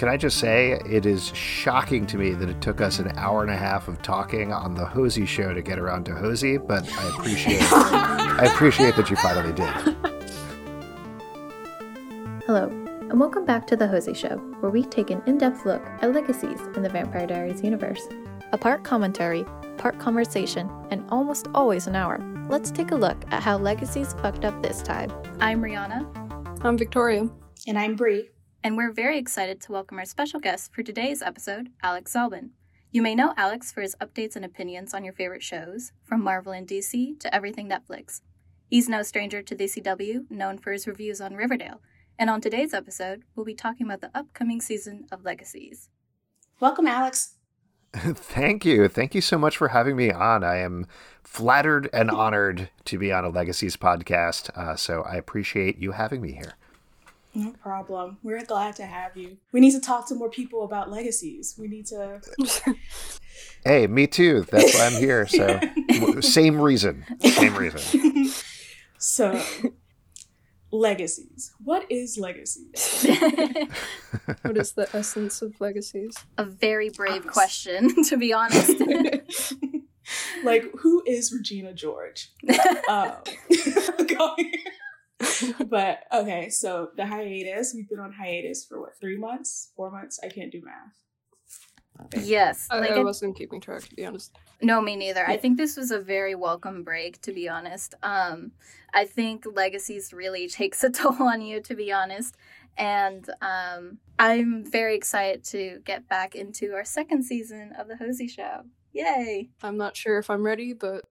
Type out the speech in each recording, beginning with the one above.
Can I just say, it is shocking to me that it took us an hour and a half of talking on the Hosie show to get around to Hosie, but I appreciate I appreciate that you finally did. Hello, and welcome back to the Hosie Show, where we take an in-depth look at legacies in the Vampire Diaries universe. A part commentary, part conversation, and almost always an hour. Let's take a look at how legacies fucked up this time. I'm Rihanna. I'm Victoria. And I'm Bree. And we're very excited to welcome our special guest for today's episode, Alex Zalben. You may know Alex for his updates and opinions on your favorite shows, from Marvel and DC to everything Netflix. He's no stranger to the CW, known for his reviews on Riverdale. And on today's episode, we'll be talking about the upcoming season of Legacies. Welcome, Alex. Thank you. Thank you so much for having me on. I am flattered and honored to be on a Legacies podcast. Uh, so I appreciate you having me here. No problem. We're glad to have you. We need to talk to more people about legacies. We need to. hey, me too. That's why I'm here. So, same reason. Same reason. So, legacies. What is legacies? what is the essence of legacies? A very brave question, to be honest. like, who is Regina George? um, but okay, so the hiatus, we've been on hiatus for what, three months, four months? I can't do math. Yes. I, like I wasn't keeping track to be honest. No, me neither. Yeah. I think this was a very welcome break, to be honest. Um, I think legacies really takes a toll on you, to be honest. And um, I'm very excited to get back into our second season of the Hosie Show. Yay! I'm not sure if I'm ready, but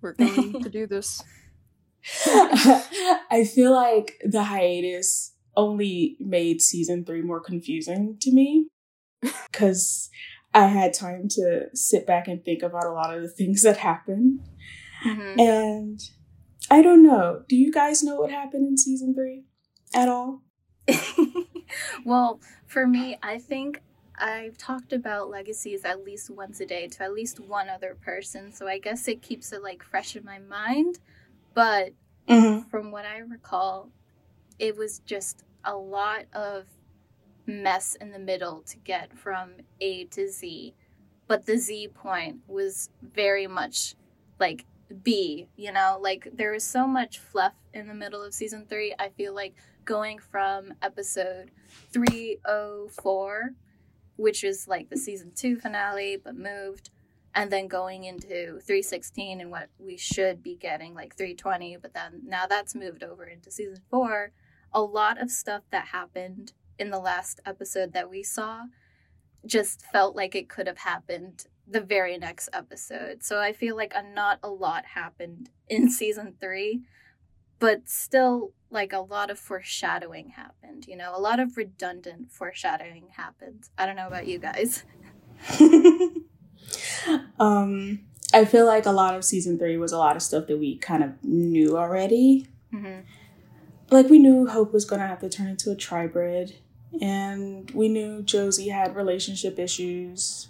we're going to do this. I feel like the hiatus only made season three more confusing to me because I had time to sit back and think about a lot of the things that happened. Mm-hmm. And I don't know. Do you guys know what happened in season three at all? well, for me, I think I've talked about legacies at least once a day to at least one other person. So I guess it keeps it like fresh in my mind. But mm-hmm. from what I recall, it was just a lot of mess in the middle to get from A to Z. But the Z point was very much like B, you know, like there was so much fluff in the middle of season three. I feel like going from episode 304, which is like the season two finale, but moved, and then going into 316 and what we should be getting like 320 but then now that's moved over into season 4 a lot of stuff that happened in the last episode that we saw just felt like it could have happened the very next episode. So i feel like a, not a lot happened in season 3 but still like a lot of foreshadowing happened you know a lot of redundant foreshadowing happened. I don't know about you guys um, I feel like a lot of season three was a lot of stuff that we kind of knew already. Mm-hmm. Like we knew Hope was going to have to turn into a tribrid, and we knew Josie had relationship issues,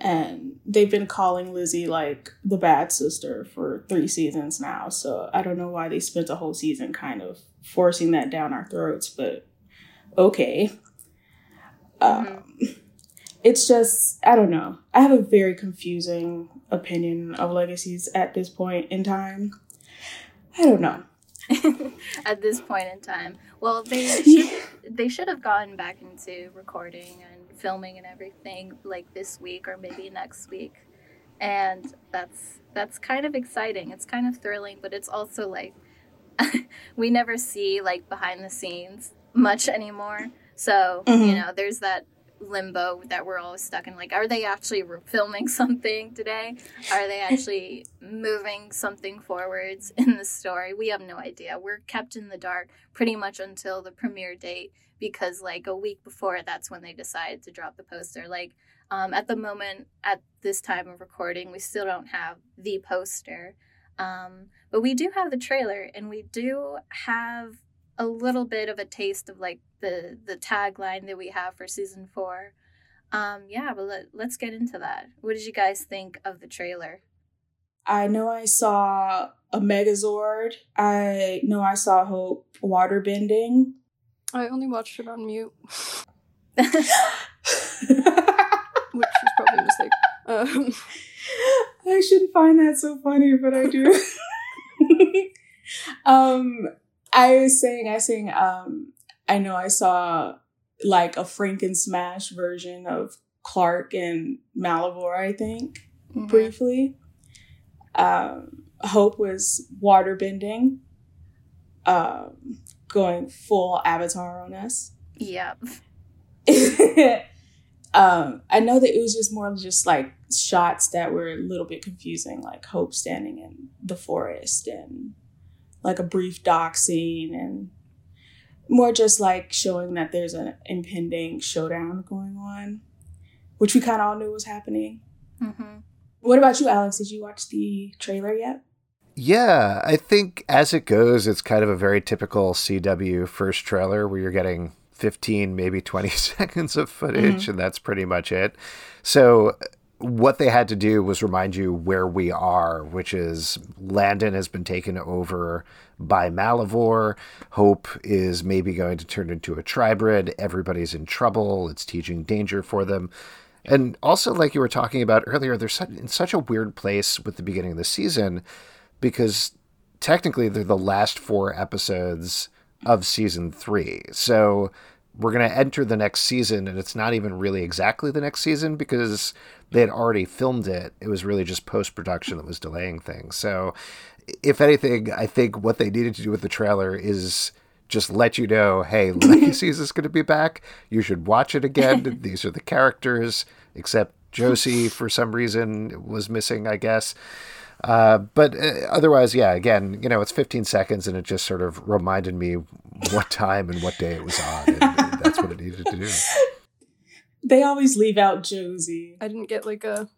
and they've been calling Lizzie like the bad sister for three seasons now. So I don't know why they spent a whole season kind of forcing that down our throats, but okay. Mm-hmm. Um, it's just I don't know. I have a very confusing opinion of legacies at this point in time. I don't know. at this point in time, well, they should, they should have gotten back into recording and filming and everything like this week or maybe next week, and that's that's kind of exciting. It's kind of thrilling, but it's also like we never see like behind the scenes much anymore. So mm-hmm. you know, there's that limbo that we're all stuck in like are they actually filming something today? Are they actually moving something forwards in the story? We have no idea. We're kept in the dark pretty much until the premiere date because like a week before that's when they decided to drop the poster. Like um, at the moment at this time of recording we still don't have the poster um, but we do have the trailer and we do have a little bit of a taste of like the the tagline that we have for season four. Um, yeah, but let, let's get into that. What did you guys think of the trailer? I know I saw a Megazord. I know I saw Hope water bending. I only watched it on mute. Which is probably a mistake. Um, I shouldn't find that so funny, but I do. um, I was saying, I was saying, um, I know I saw like a Franken Smash version of Clarke and Malivore, I think, mm-hmm. briefly. Um, Hope was water bending, um, going full avatar on us. Yep. um, I know that it was just more just like shots that were a little bit confusing, like Hope standing in the forest and like a brief dock scene and more just like showing that there's an impending showdown going on, which we kind of all knew was happening. Mm-hmm. What about you, Alex? Did you watch the trailer yet? Yeah, I think as it goes, it's kind of a very typical CW first trailer where you're getting 15, maybe 20 seconds of footage, mm-hmm. and that's pretty much it. So, what they had to do was remind you where we are, which is Landon has been taken over by Malivore. Hope is maybe going to turn into a tribrid. Everybody's in trouble. It's teaching danger for them. And also, like you were talking about earlier, they're in such a weird place with the beginning of the season because technically they're the last four episodes of season three. So we're going to enter the next season, and it's not even really exactly the next season because they had already filmed it. It was really just post production that was delaying things. So, if anything, I think what they needed to do with the trailer is just let you know hey, Legacies is going to be back. You should watch it again. These are the characters, except Josie, for some reason, was missing, I guess. Uh, but uh, otherwise, yeah, again, you know, it's 15 seconds and it just sort of reminded me what time and what day it was on. And, and that's what it needed to do. They always leave out Josie. I didn't get like a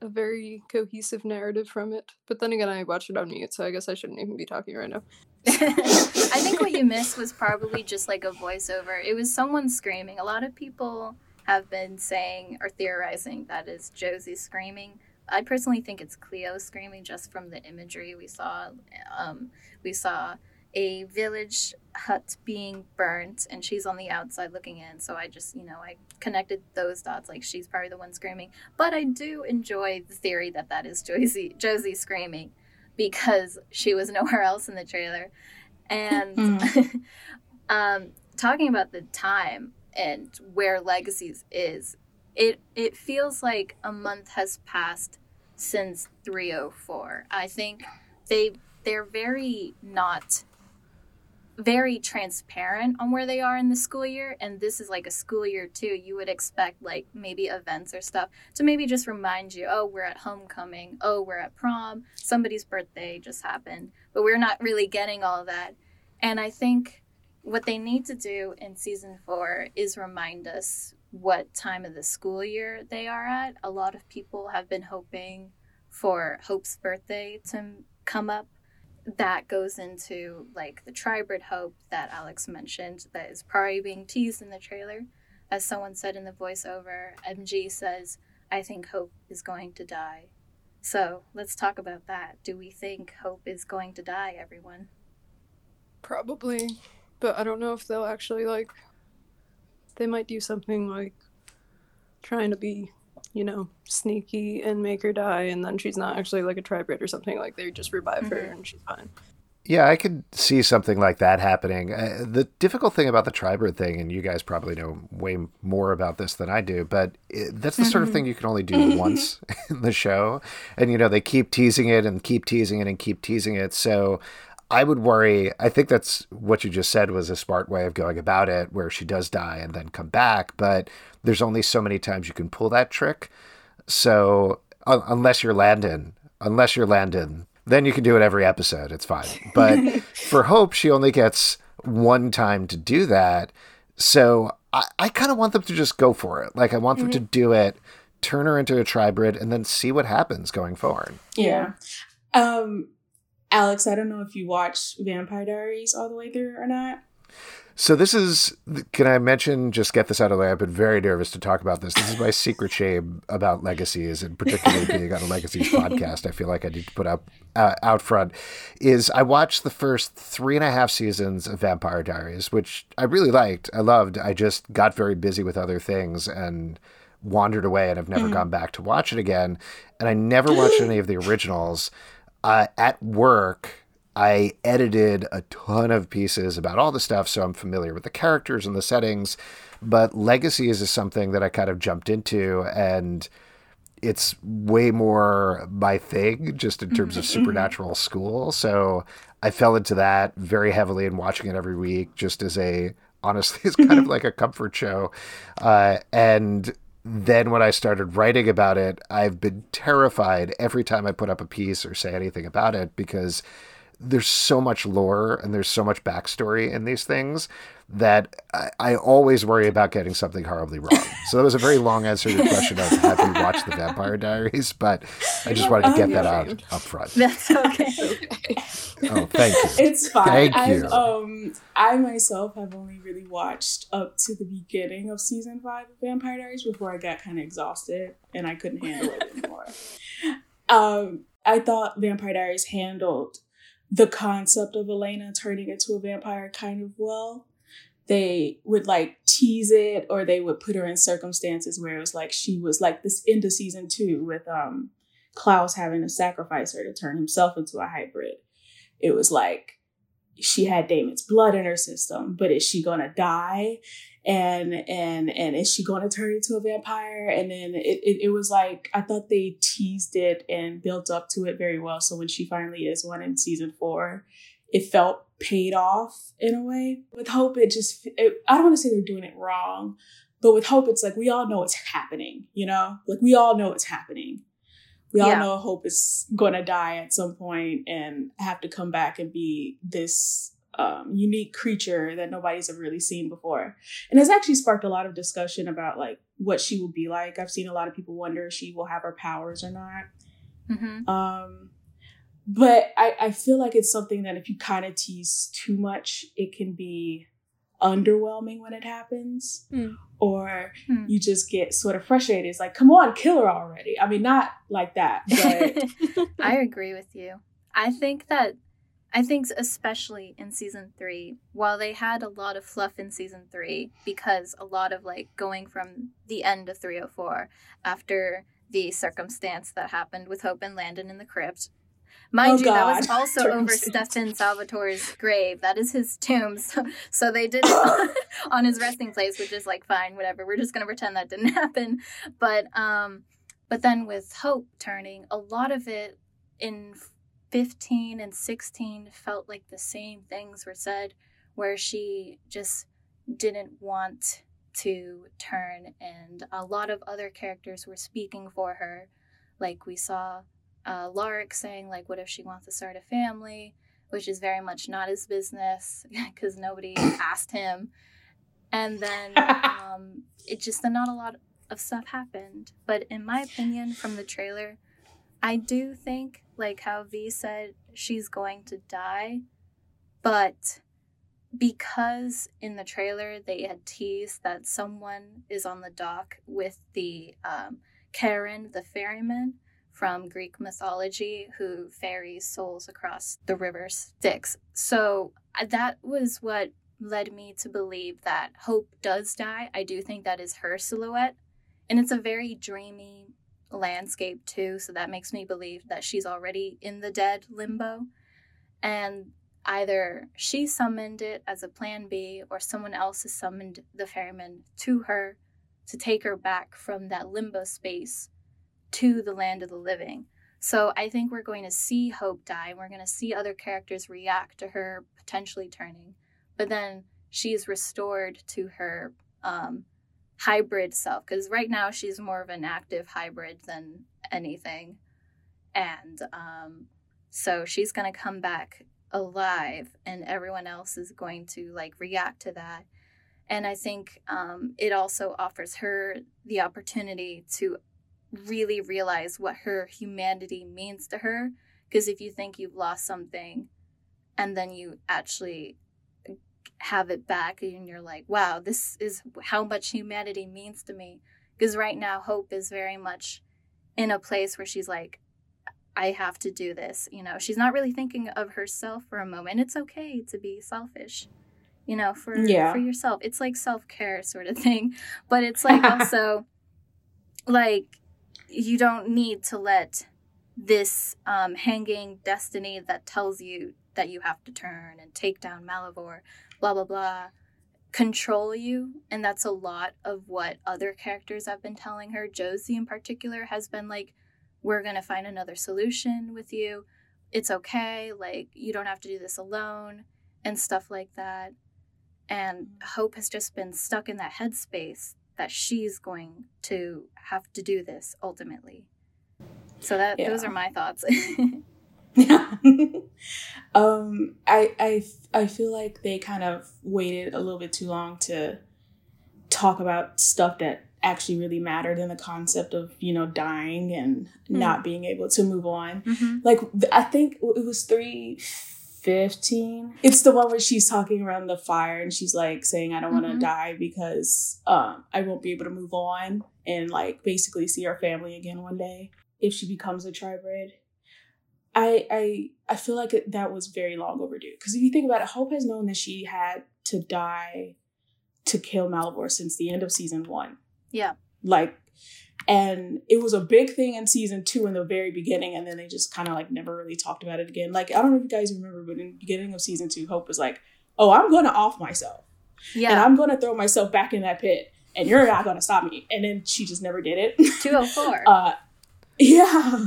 a very cohesive narrative from it. But then again, I watched it on mute, so I guess I shouldn't even be talking right now. I think what you missed was probably just like a voiceover. It was someone screaming. A lot of people have been saying or theorizing that is Josie screaming. I personally think it's Cleo screaming just from the imagery we saw. Um, we saw a village hut being burnt and she's on the outside looking in. So I just, you know, I connected those dots like she's probably the one screaming. But I do enjoy the theory that that is Josie, Josie screaming because she was nowhere else in the trailer. And mm. um, talking about the time and where Legacies is, it it feels like a month has passed since 304. I think they they're very not very transparent on where they are in the school year and this is like a school year too you would expect like maybe events or stuff to maybe just remind you oh we're at homecoming oh we're at prom somebody's birthday just happened but we're not really getting all of that and i think what they need to do in season four is remind us what time of the school year they are at. A lot of people have been hoping for Hope's birthday to come up. That goes into like the tribrid hope that Alex mentioned that is probably being teased in the trailer. As someone said in the voiceover, MG says, I think Hope is going to die. So let's talk about that. Do we think Hope is going to die, everyone? Probably. But I don't know if they'll actually like they might do something like trying to be, you know, sneaky and make her die, and then she's not actually like a tribrid or something. Like they just revive mm-hmm. her and she's fine. Yeah, I could see something like that happening. Uh, the difficult thing about the tribrid thing, and you guys probably know way more about this than I do, but it, that's the sort of mm-hmm. thing you can only do once in the show. And, you know, they keep teasing it and keep teasing it and keep teasing it. So I would worry. I think that's what you just said was a smart way of going about it, where she does die and then come back. But there's only so many times you can pull that trick. So uh, unless you're Landon, unless you're Landon, then you can do it every episode. It's fine. But for Hope, she only gets one time to do that. So I, I kind of want them to just go for it. Like I want them mm-hmm. to do it, turn her into a tribrid, and then see what happens going forward. Yeah. Um, Alex, I don't know if you watch Vampire Diaries all the way through or not. So this is can I mention just get this out of the way? I've been very nervous to talk about this. This is my secret shame about legacies and particularly being on a legacies podcast. I feel like I need to put up uh, out front is I watched the first three and a half seasons of Vampire Diaries, which I really liked. I loved. I just got very busy with other things and wandered away and I've never mm. gone back to watch it again. And I never watched any of the originals. Uh, at work, I edited a ton of pieces about all the stuff, so I'm familiar with the characters and the settings. But Legacies is something that I kind of jumped into, and it's way more my thing, just in terms of mm-hmm. supernatural school. So I fell into that very heavily and watching it every week, just as a honestly, it's kind of like a comfort show. Uh, and then when I started writing about it, I've been terrified every time I put up a piece or say anything about it because there's so much lore and there's so much backstory in these things that I, I, always worry about getting something horribly wrong. So that was a very long answer to the question of have you watched the Vampire Diaries, but I just wanted to get that out up front. That's okay. oh, thank you. It's fine. Thank I've, you. Um, I myself have only really watched up to the beginning of season five of Vampire Diaries before I got kind of exhausted and I couldn't handle it anymore. Um, I thought Vampire Diaries handled the concept of Elena turning into a vampire kind of well. They would like tease it or they would put her in circumstances where it was like she was like this into season two with um Klaus having to sacrifice her to turn himself into a hybrid. It was like she had Damon's blood in her system, but is she gonna die? And and and is she going to turn into a vampire? And then it, it, it, was like i thought they teased it and built up to it very well. So when she finally is one in season four it felt paid off in a way. With hope it just it, i don't want to say they're doing it wrong but with hope it's like we all know it's happening you know? Like we all know it's happening. We all yeah. know hope is going to die at some point and have to come back and be this um, unique creature that nobody's ever really seen before. And it's actually sparked a lot of discussion about like what she will be like. I've seen a lot of people wonder if she will have her powers or not. Mm-hmm. Um, but I, I feel like it's something that if you kind of tease too much, it can be underwhelming when it happens. Mm. Or mm. you just get sort of frustrated. It's like, come on, kill her already. I mean, not like that, but I agree with you. I think that I think especially in season three, while they had a lot of fluff in season three, because a lot of like going from the end of 304 after the circumstance that happened with Hope and Landon in the crypt. Mind oh, you, God. that was also over Stefan Salvatore's grave. That is his tomb. So, so they did it on his resting place, which is like fine, whatever. We're just gonna pretend that didn't happen. But um, but then with Hope turning, a lot of it in 15 and 16 felt like the same things were said, where she just didn't want to turn, and a lot of other characters were speaking for her. Like we saw uh, Lark saying, like, what if she wants to start a family, which is very much not his business because nobody asked him. And then um, it just not a lot of stuff happened. But in my opinion, from the trailer, I do think like how V said she's going to die, but because in the trailer they had teased that someone is on the dock with the um, Charon, the ferryman from Greek mythology, who ferries souls across the river Styx. So uh, that was what led me to believe that Hope does die. I do think that is her silhouette. And it's a very dreamy, landscape too, so that makes me believe that she's already in the dead limbo. And either she summoned it as a plan B or someone else has summoned the ferryman to her to take her back from that limbo space to the land of the living. So I think we're going to see Hope die and we're going to see other characters react to her potentially turning. But then she's restored to her um, hybrid self because right now she's more of an active hybrid than anything. And um, so she's going to come back alive and everyone else is going to like react to that. And i think um, it also offers her the opportunity to really realize what her humanity means to her. Because if you think you've lost something and then you actually have it back and you're like, wow, this is how much humanity means to me. Because right now, Hope is very much in a place where she's like, I have to do this. You know, she's not really thinking of herself for a moment. It's okay to be selfish, you know, for yeah. for yourself. It's like self care sort of thing, but it's like also like you don't need to let this um, hanging destiny that tells you that you have to turn and take down Malivore, blah blah blah, control you. And that's a lot of what other characters have been telling her. Josie in particular has been like we're going to find another solution with you. It's okay. Like, you don't have to do this alone and stuff like that. And mm-hmm. Hope has just been stuck in that headspace that she's going to have to do this ultimately. So that yeah. those are my thoughts. yeah. um I I I feel like they kind of waited a little bit too long to talk about stuff that actually really mattered in the concept of you know dying and mm. not being able to move on mm-hmm. like i think it was 315 it's the one where she's talking around the fire and she's like saying i don't want to mm-hmm. die because um, i won't be able to move on and like basically see our family again one day if she becomes a tribrid I, I I feel like that was very long overdue because if you think about it, Hope has known that she had to die to kill Malivore since the end of season one. Yeah. Like, and it was a big thing in season two in the very beginning, and then they just kind of like never really talked about it again. Like, I don't know if you guys remember, but in the beginning of season two, Hope was like, "Oh, I'm going to off myself, yeah, and I'm going to throw myself back in that pit, and you're not going to stop me." And then she just never did it. Two hundred oh four. uh, yeah,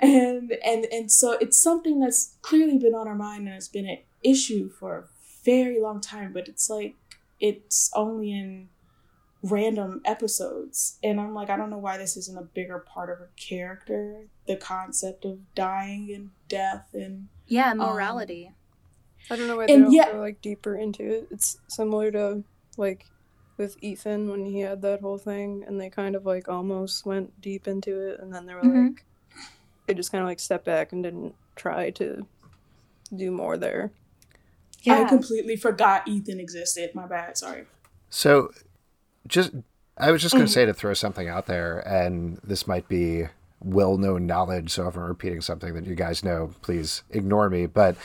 and and and so it's something that's clearly been on our mind, and it's been an issue for a very long time. But it's like it's only in random episodes. And i'm like i don't know why this isn't a bigger part of her character the concept of dying and death and yeah um, morality. Um, i don't know why they don't yeah, go like deeper into it. It's similar to like with ethan when he had that whole thing and they kind of like almost went deep into it and then they were mm-hmm. like they just kind of like stepped back and didn't try to do more there yeah. i completely forgot ethan existed my bad sorry so just I was just going to mm. say to throw something out there, and this might be well known knowledge. So if I'm repeating something that you guys know, please ignore me. But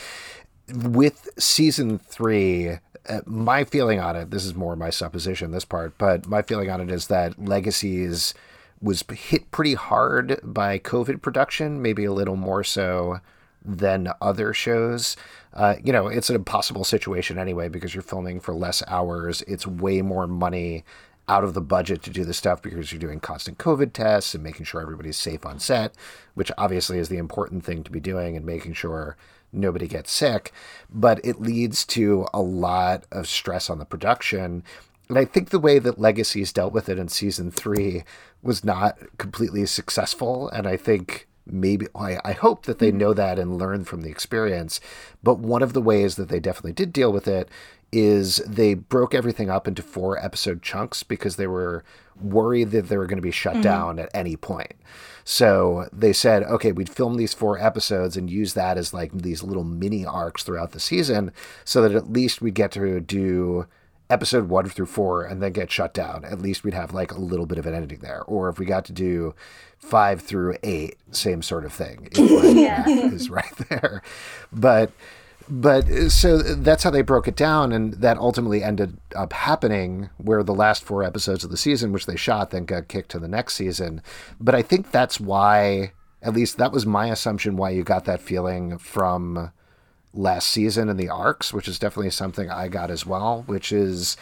with season three, my feeling on it, this is more my supposition, this part, but my feeling on it is that Legacies was hit pretty hard by COVID production, maybe a little more so than other shows. Uh, you know, it's an impossible situation anyway because you're filming for less hours. It's way more money out of the budget to do the stuff because you're doing constant COVID tests and making sure everybody's safe on set, which obviously is the important thing to be doing and making sure nobody gets sick. But it leads to a lot of stress on the production. And I think the way that Legacies dealt with it in season three was not completely successful. And I think maybe I, I hope that they mm-hmm. know that and learn from the experience. But one of the ways that they definitely did deal with it is they broke everything up into four episode chunks because they were worried that they were going to be shut mm-hmm. down at any point. So they said, okay, we'd film these four episodes and use that as like these little mini arcs throughout the season so that at least we'd get to do episode one through four and then get shut down. At least we'd have like a little bit of an ending there. Or if we got to do five through eight, same sort of thing. yeah. is right there. But but uh, so that's how they broke it down and that ultimately ended up happening where the last four episodes of the season which they shot then got kicked to the next season but i think that's why at least that was my assumption why you got that feeling from last season and the arcs which is definitely something i got as well which is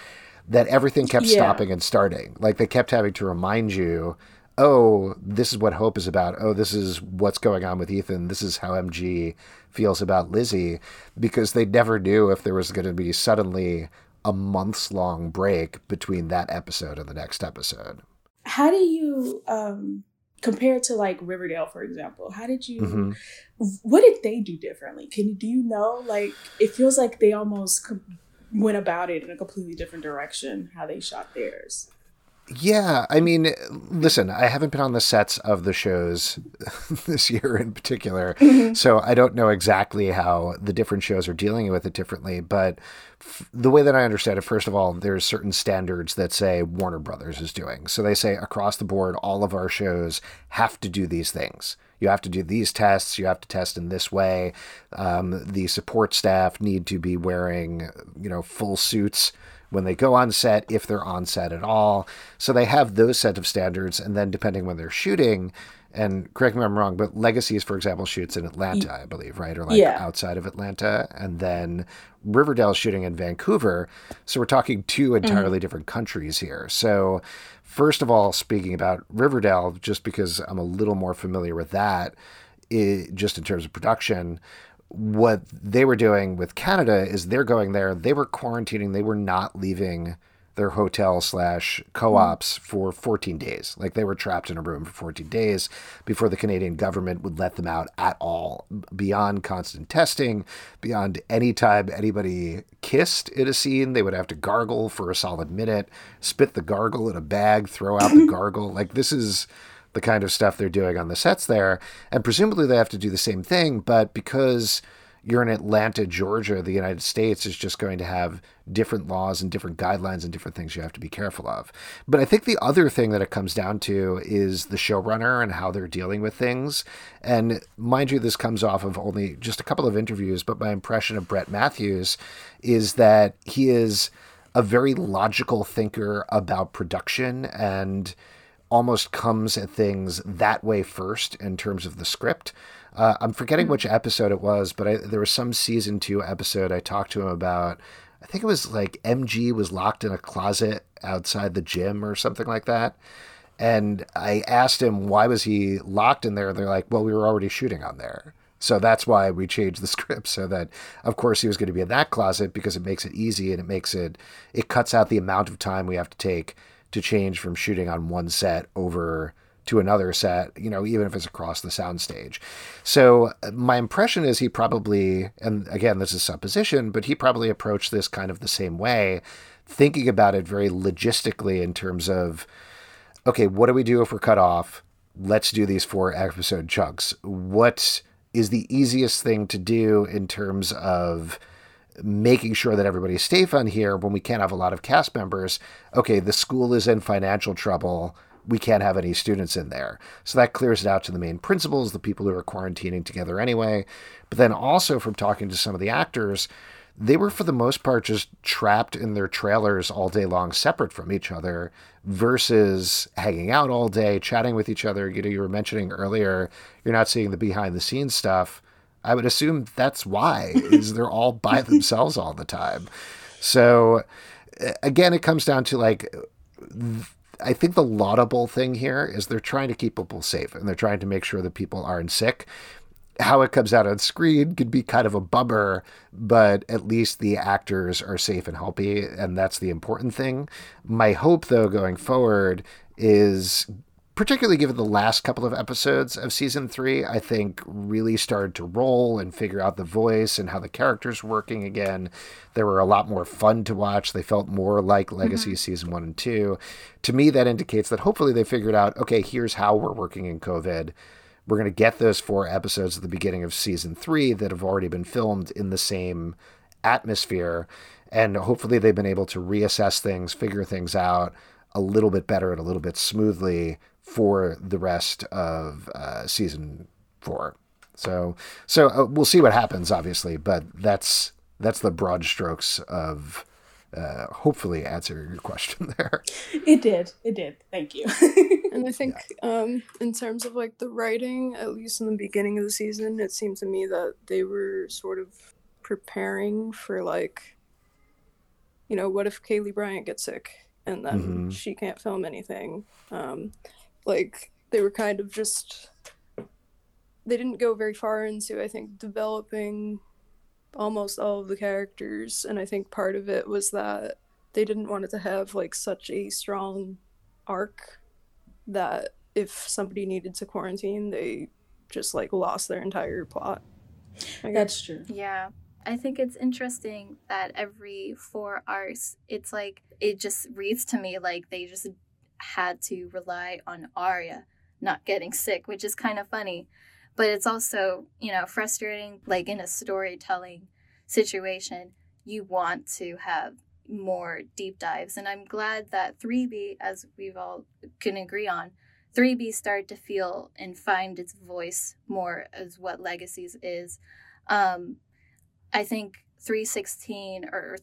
that everything kept yeah. stopping and starting like they kept having to remind you oh, this is what Hope is about. Oh, this is what's going on with Ethan. This is how MG feels about Lizzie, because they never knew if there was going to be suddenly a months long break between that episode and the next episode. How do you um, compare to like Riverdale, for example? How did you? Mm-hmm. What did they do differently? Can you do you know? Like, it feels like they almost went about it in a completely different direction. How they shot theirs. Yeah, I mean, listen, I haven't been on the sets of the shows this year in particular, mm-hmm. so I don't know exactly how the different shows are dealing with it differently. But f- the way that I understand it, first of all, there's certain standards that say Warner Brothers is doing. So they say across the board, all of our shows have to do these things. You have to do these tests. You have to test in this way. Um, the support staff need to be wearing, you know, full suits when they go on set, if they're on set at all. So they have those set of standards, and then depending when they're shooting, and correct me if I'm wrong, but Legacies, for example, shoots in Atlanta, I believe, right, or like yeah. outside of Atlanta, and then Riverdale shooting in Vancouver. So we're talking two entirely mm-hmm. different countries here. So first of all, speaking about Riverdale, just because I'm a little more familiar with that, it, just in terms of production, what they were doing with Canada is they're going there, they were quarantining, they were not leaving their hotel slash co-ops mm. for 14 days. Like they were trapped in a room for 14 days before the Canadian government would let them out at all. Beyond constant testing, beyond any time anybody kissed in a scene, they would have to gargle for a solid minute, spit the gargle in a bag, throw out the gargle. Like this is the kind of stuff they're doing on the sets there. And presumably they have to do the same thing, but because you're in Atlanta, Georgia, the United States is just going to have different laws and different guidelines and different things you have to be careful of. But I think the other thing that it comes down to is the showrunner and how they're dealing with things. And mind you, this comes off of only just a couple of interviews, but my impression of Brett Matthews is that he is a very logical thinker about production and almost comes at things that way first in terms of the script. Uh, I'm forgetting which episode it was, but I, there was some season two episode I talked to him about. I think it was like MG was locked in a closet outside the gym or something like that. And I asked him why was he locked in there. and They're like, well, we were already shooting on there. So that's why we changed the script so that, of course, he was going to be in that closet because it makes it easy and it makes it, it cuts out the amount of time we have to take to change from shooting on one set over to another set, you know, even if it's across the soundstage. So uh, my impression is he probably, and again, this is supposition, but he probably approached this kind of the same way, thinking about it very logistically in terms of, okay, what do we do if we're cut off? Let's do these four episode chunks. What is the easiest thing to do in terms of making sure that everybody's safe on here when we can't have a lot of cast members. Okay, the school is in financial trouble. We can't have any students in there. So that clears it out to the main principals, the people who are quarantining together anyway. But then also from talking to some of the actors, they were for the most part just trapped in their trailers all day long, separate from each other, versus hanging out all day, chatting with each other. You know, you were mentioning earlier, you're not seeing the behind the scenes stuff I would assume that's why is they're all by themselves all the time. So again, it comes down to like I think the laudable thing here is they're trying to keep people safe and they're trying to make sure that people aren't sick. How it comes out on screen could be kind of a bummer, but at least the actors are safe and healthy, and that's the important thing. My hope, though, going forward is particularly given the last couple of episodes of season three, I think really started to roll and figure out the voice and how the characters were working again. They were a lot more fun to watch. They felt more like Legacy mm-hmm. season one and two. To me, that indicates that hopefully they figured out okay, here's how we're working in COVID. We're going to get those four episodes at the beginning of season three that have already been filmed in the same atmosphere. And hopefully they've been able to reassess things, figure things out a little bit better and a little bit smoothly for the rest of uh, season four. So so uh, we'll see what happens, obviously, but that's that's the broad strokes of. Uh, hopefully, answer your question there. It did. It did. Thank you. and I think, yeah. um, in terms of like the writing, at least in the beginning of the season, it seemed to me that they were sort of preparing for like, you know, what if Kaylee Bryant gets sick and then mm-hmm. she can't film anything? Um, like they were kind of just they didn't go very far into I think developing almost all of the characters and I think part of it was that they didn't want it to have like such a strong arc that if somebody needed to quarantine they just like lost their entire plot. That's true. Yeah. I think it's interesting that every four arcs, it's like, it just reads to me like they just had to rely on Aria not getting sick, which is kind of funny. But it's also, you know, frustrating. Like in a storytelling situation, you want to have more deep dives. And I'm glad that 3B, as we've all can agree on, 3B started to feel and find its voice more as what Legacies is. Um, I think 316 or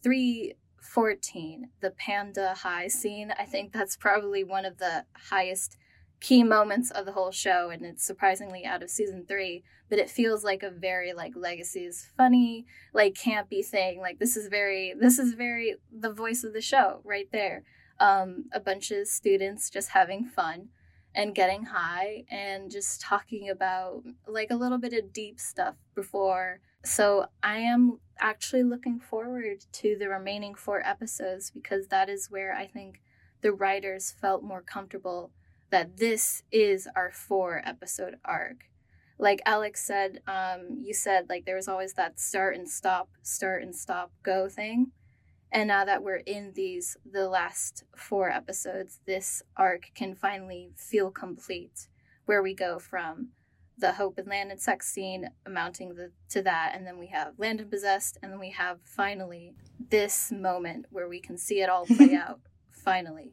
314, the Panda High scene, I think that's probably one of the highest key moments of the whole show and it's surprisingly out of season three but it feels like a very like legacies funny like campy thing. Like this is very this is very the voice of the show right there. Um a bunch of students just having fun and getting high and just talking about like a little bit of deep stuff before so i am actually looking forward to the remaining four episodes because that is where i think the writers felt more comfortable that this is our four episode arc. Like Alex said, um, you said like there was always that start and stop, start and stop, go thing. And now that we're in these, the last four episodes, this arc can finally feel complete, where we go from the Hope and Landon sex scene amounting the, to that, and then we have Landon possessed, and then we have finally this moment where we can see it all play out, finally.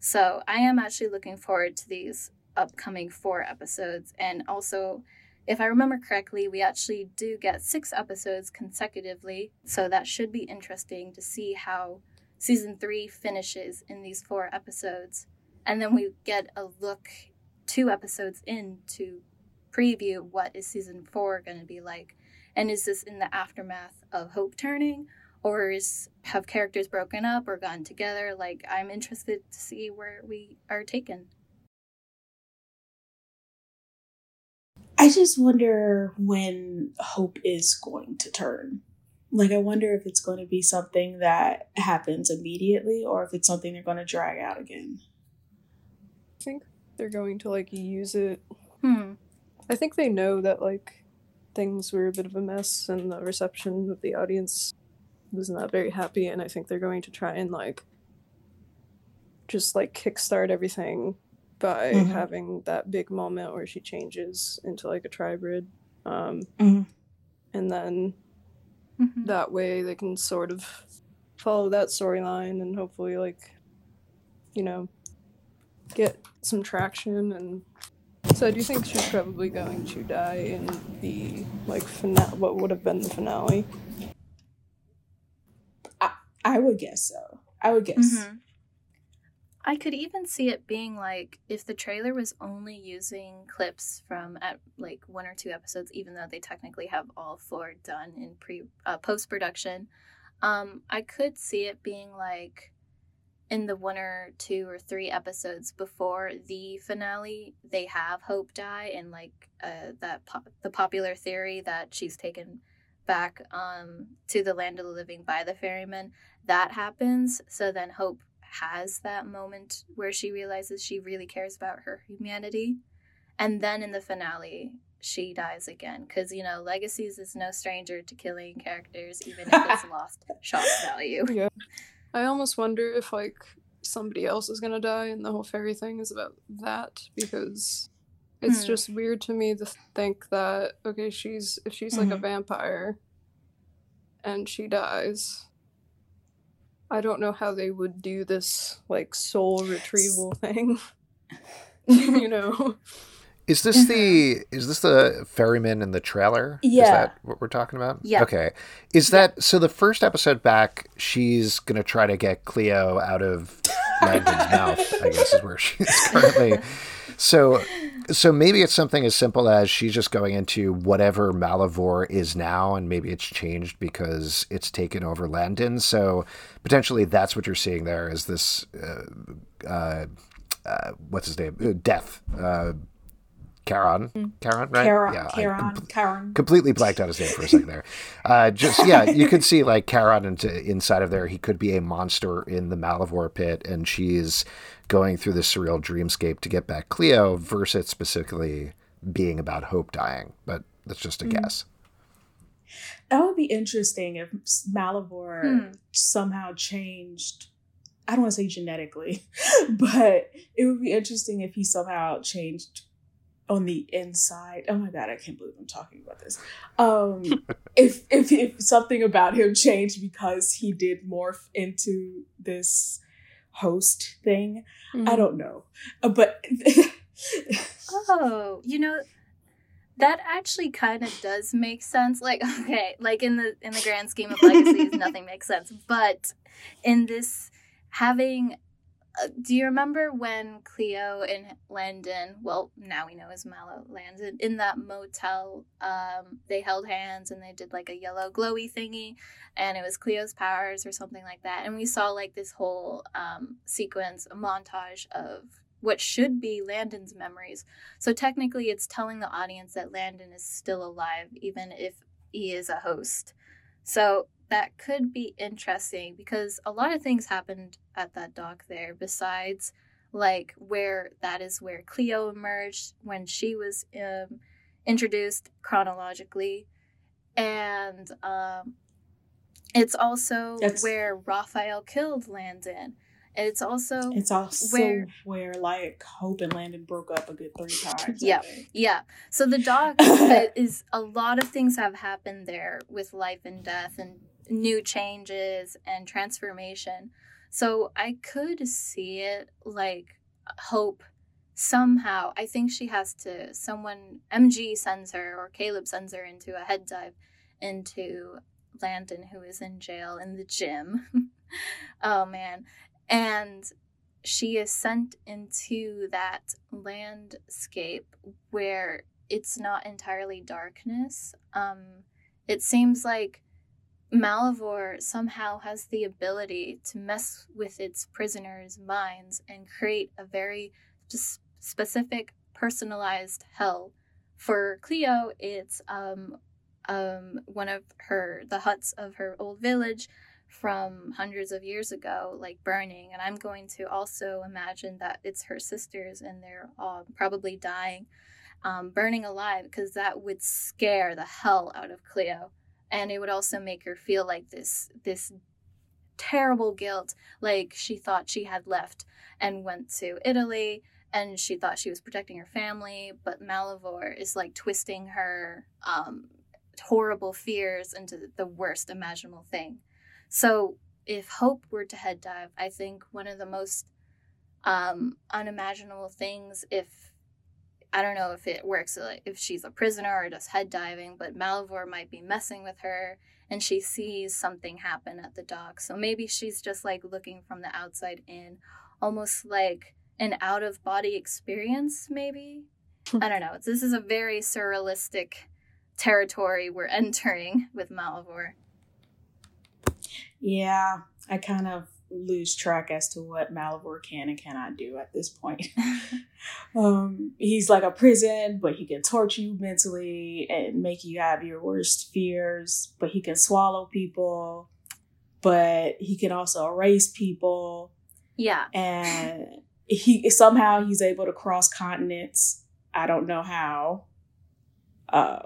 So I am actually looking forward to these upcoming four episodes. And also, if I remember correctly, we actually do get six episodes consecutively. So that should be interesting to see how season three finishes in these four episodes. And then we get a look two episodes in to preview what is season four going to be like. And is this in the aftermath of Hope turning? or is, have characters broken up or gone together. Like, I'm interested to see where we are taken. I just wonder when hope is going to turn. Like, I wonder if it's going to be something that happens immediately or if it's something they're going to drag out again. I think they're going to, like, use it. Hmm. I think they know that, like, things were a bit of a mess and the reception of the audience was not very happy and i think they're going to try and like just like kickstart everything by mm-hmm. having that big moment where she changes into like a tribrid um, mm-hmm. and then mm-hmm. that way they can sort of follow that storyline and hopefully like you know get some traction and so I do think she's probably going to die in the like finale what would have been the finale I would guess so. I would guess. Mm-hmm. I could even see it being like if the trailer was only using clips from at like one or two episodes, even though they technically have all four done in pre uh, post production. Um, I could see it being like in the one or two or three episodes before the finale, they have Hope die, and like uh, that po- the popular theory that she's taken back um, to the land of the living by the ferryman that happens. So then Hope has that moment where she realizes she really cares about her humanity. And then in the finale, she dies again. Because, you know, Legacies is no stranger to killing characters, even if it's lost shock value. Yeah. I almost wonder if, like, somebody else is going to die and the whole fairy thing is about that because it's hmm. just weird to me to think that okay she's if she's like mm-hmm. a vampire and she dies I don't know how they would do this like soul retrieval thing. you know. Is this the mm-hmm. is this the ferryman in the trailer? Yeah. Is that what we're talking about? Yeah. Okay. Is that so the first episode back, she's gonna try to get Cleo out of Landon's mouth, I guess is where she is currently. So so maybe it's something as simple as she's just going into whatever Malivore is now, and maybe it's changed because it's taken over Landon. So potentially that's what you're seeing there is this, uh, uh, uh, what's his name? Uh, death. Uh, Charon, Charon, right? Charon, yeah, Charon, com- Charon. Completely blacked out his name for a second there. Uh, just yeah, you could see like Charon into inside of there. He could be a monster in the Malivore pit, and she's going through this surreal dreamscape to get back Cleo versus specifically being about Hope dying. But that's just a mm. guess. That would be interesting if Malivore hmm. somehow changed I don't want to say genetically, but it would be interesting if he somehow changed on the inside. Oh my god, I can't believe I'm talking about this. Um, if, if if something about him changed because he did morph into this host thing, mm-hmm. I don't know. Uh, but oh, you know, that actually kind of does make sense. Like, okay, like in the in the grand scheme of legacies, nothing makes sense. But in this having do you remember when Cleo and Landon, well, now we know as Mallow landed in that motel, um, they held hands and they did like a yellow glowy thingy, and it was Cleo's powers or something like that. And we saw like this whole um, sequence, a montage of what should be Landon's memories. So technically, it's telling the audience that Landon is still alive, even if he is a host. So that could be interesting because a lot of things happened at that dock there besides like where that is where Cleo emerged when she was um, introduced chronologically and um, it's also That's... where Raphael killed Landon it's also it's also where, where like Hope and Landon broke up a good three times. Yeah, yeah. So the dock is a lot of things have happened there with life and death and new changes and transformation. So I could see it like Hope somehow. I think she has to, someone, MG sends her or Caleb sends her into a head dive into Landon, who is in jail in the gym. oh man. And she is sent into that landscape where it's not entirely darkness. Um, it seems like Malivore somehow has the ability to mess with its prisoners' minds and create a very specific, personalized hell. For Cleo, it's um, um, one of her the huts of her old village from hundreds of years ago, like burning. And I'm going to also imagine that it's her sisters and they're all probably dying, um, burning alive, because that would scare the hell out of Cleo and it would also make her feel like this this terrible guilt like she thought she had left and went to Italy and she thought she was protecting her family. But Malivore is like twisting her um, horrible fears into the worst imaginable thing. So if hope were to head dive i think one of the most um, unimaginable things if I don't know if it works if she's a prisoner or just head diving, but Malivore might be messing with her and she sees something happen at the dock. So maybe she's just like looking from the outside in, almost like an out of body experience, maybe. Hmm. I don't know. This is a very surrealistic territory we're entering with Malivore. Yeah, I kind of lose track as to what Malivore can and cannot do at this point. um, he's like a prison, but he can torture you mentally and make you have your worst fears. But he can swallow people, but he can also erase people. Yeah, and he somehow he's able to cross continents. I don't know how. Uh,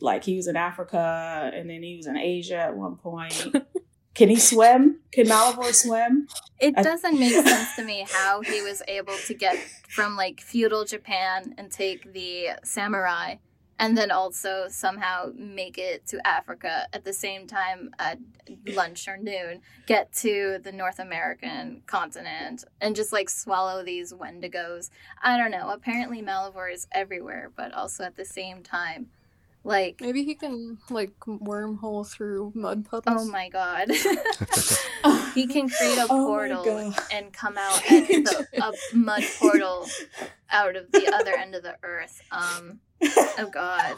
like he was in Africa and then he was in Asia at one point. Can he swim? Can Malivore swim? It doesn't make sense to me how he was able to get from like feudal Japan and take the samurai and then also somehow make it to Africa at the same time at lunch or noon, get to the North American continent and just like swallow these wendigos. I don't know. Apparently Malivore is everywhere, but also at the same time like maybe he can like wormhole through mud puddles. Oh my god. he can create a oh portal and come out at the, a mud portal out of the other end of the earth. Um oh god.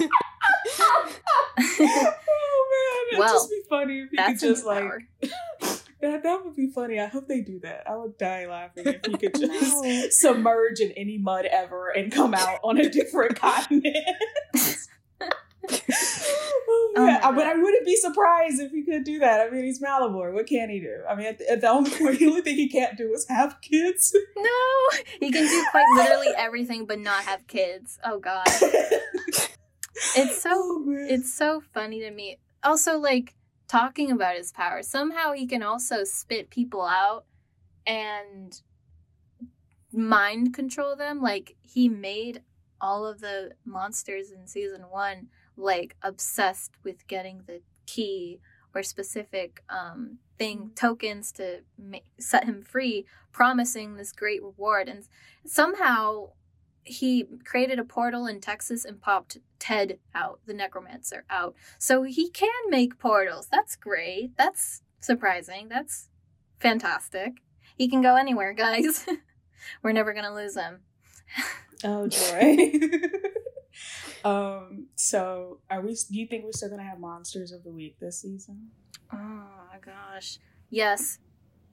oh man, it'd well, just be funny if he could just like that, that would be funny. I hope they do that. I would die laughing if you could just no. submerge in any mud ever and come out on a different continent. oh, but I wouldn't be surprised if he could do that. I mean, he's Malivore. What can he do? I mean, at the, at the only point, the only thing he can't do is have kids. No, he can do quite literally everything, but not have kids. Oh God, it's so oh, it's so funny to me. Also, like talking about his power. Somehow he can also spit people out and mind control them. Like he made all of the monsters in season one like obsessed with getting the key or specific um, thing tokens to set him free, promising this great reward. And somehow he created a portal in Texas and popped Ted out, the necromancer out. So he can make portals. That's great. That's surprising. That's fantastic. He can go anywhere, guys. We're never gonna lose him. oh joy. um. So, are we? Do you think we're still gonna have monsters of the week this season? Oh my gosh. Yes.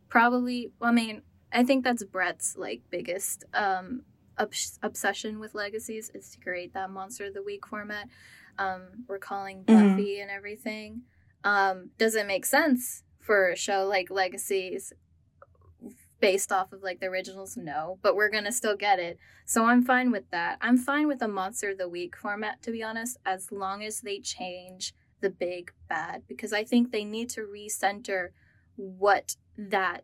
Probably. I mean, I think that's Brett's like biggest um obs- obsession with legacies is to create that monster of the week format. Um, we're calling mm-hmm. Buffy mm-hmm. and everything. Um, does it make sense for a show like Legacies based off of like the originals? No, but we're gonna still get it. So I'm fine with that. I'm fine with a monster of the week format, to be honest, as long as they change the big bad, because I think they need to recenter what that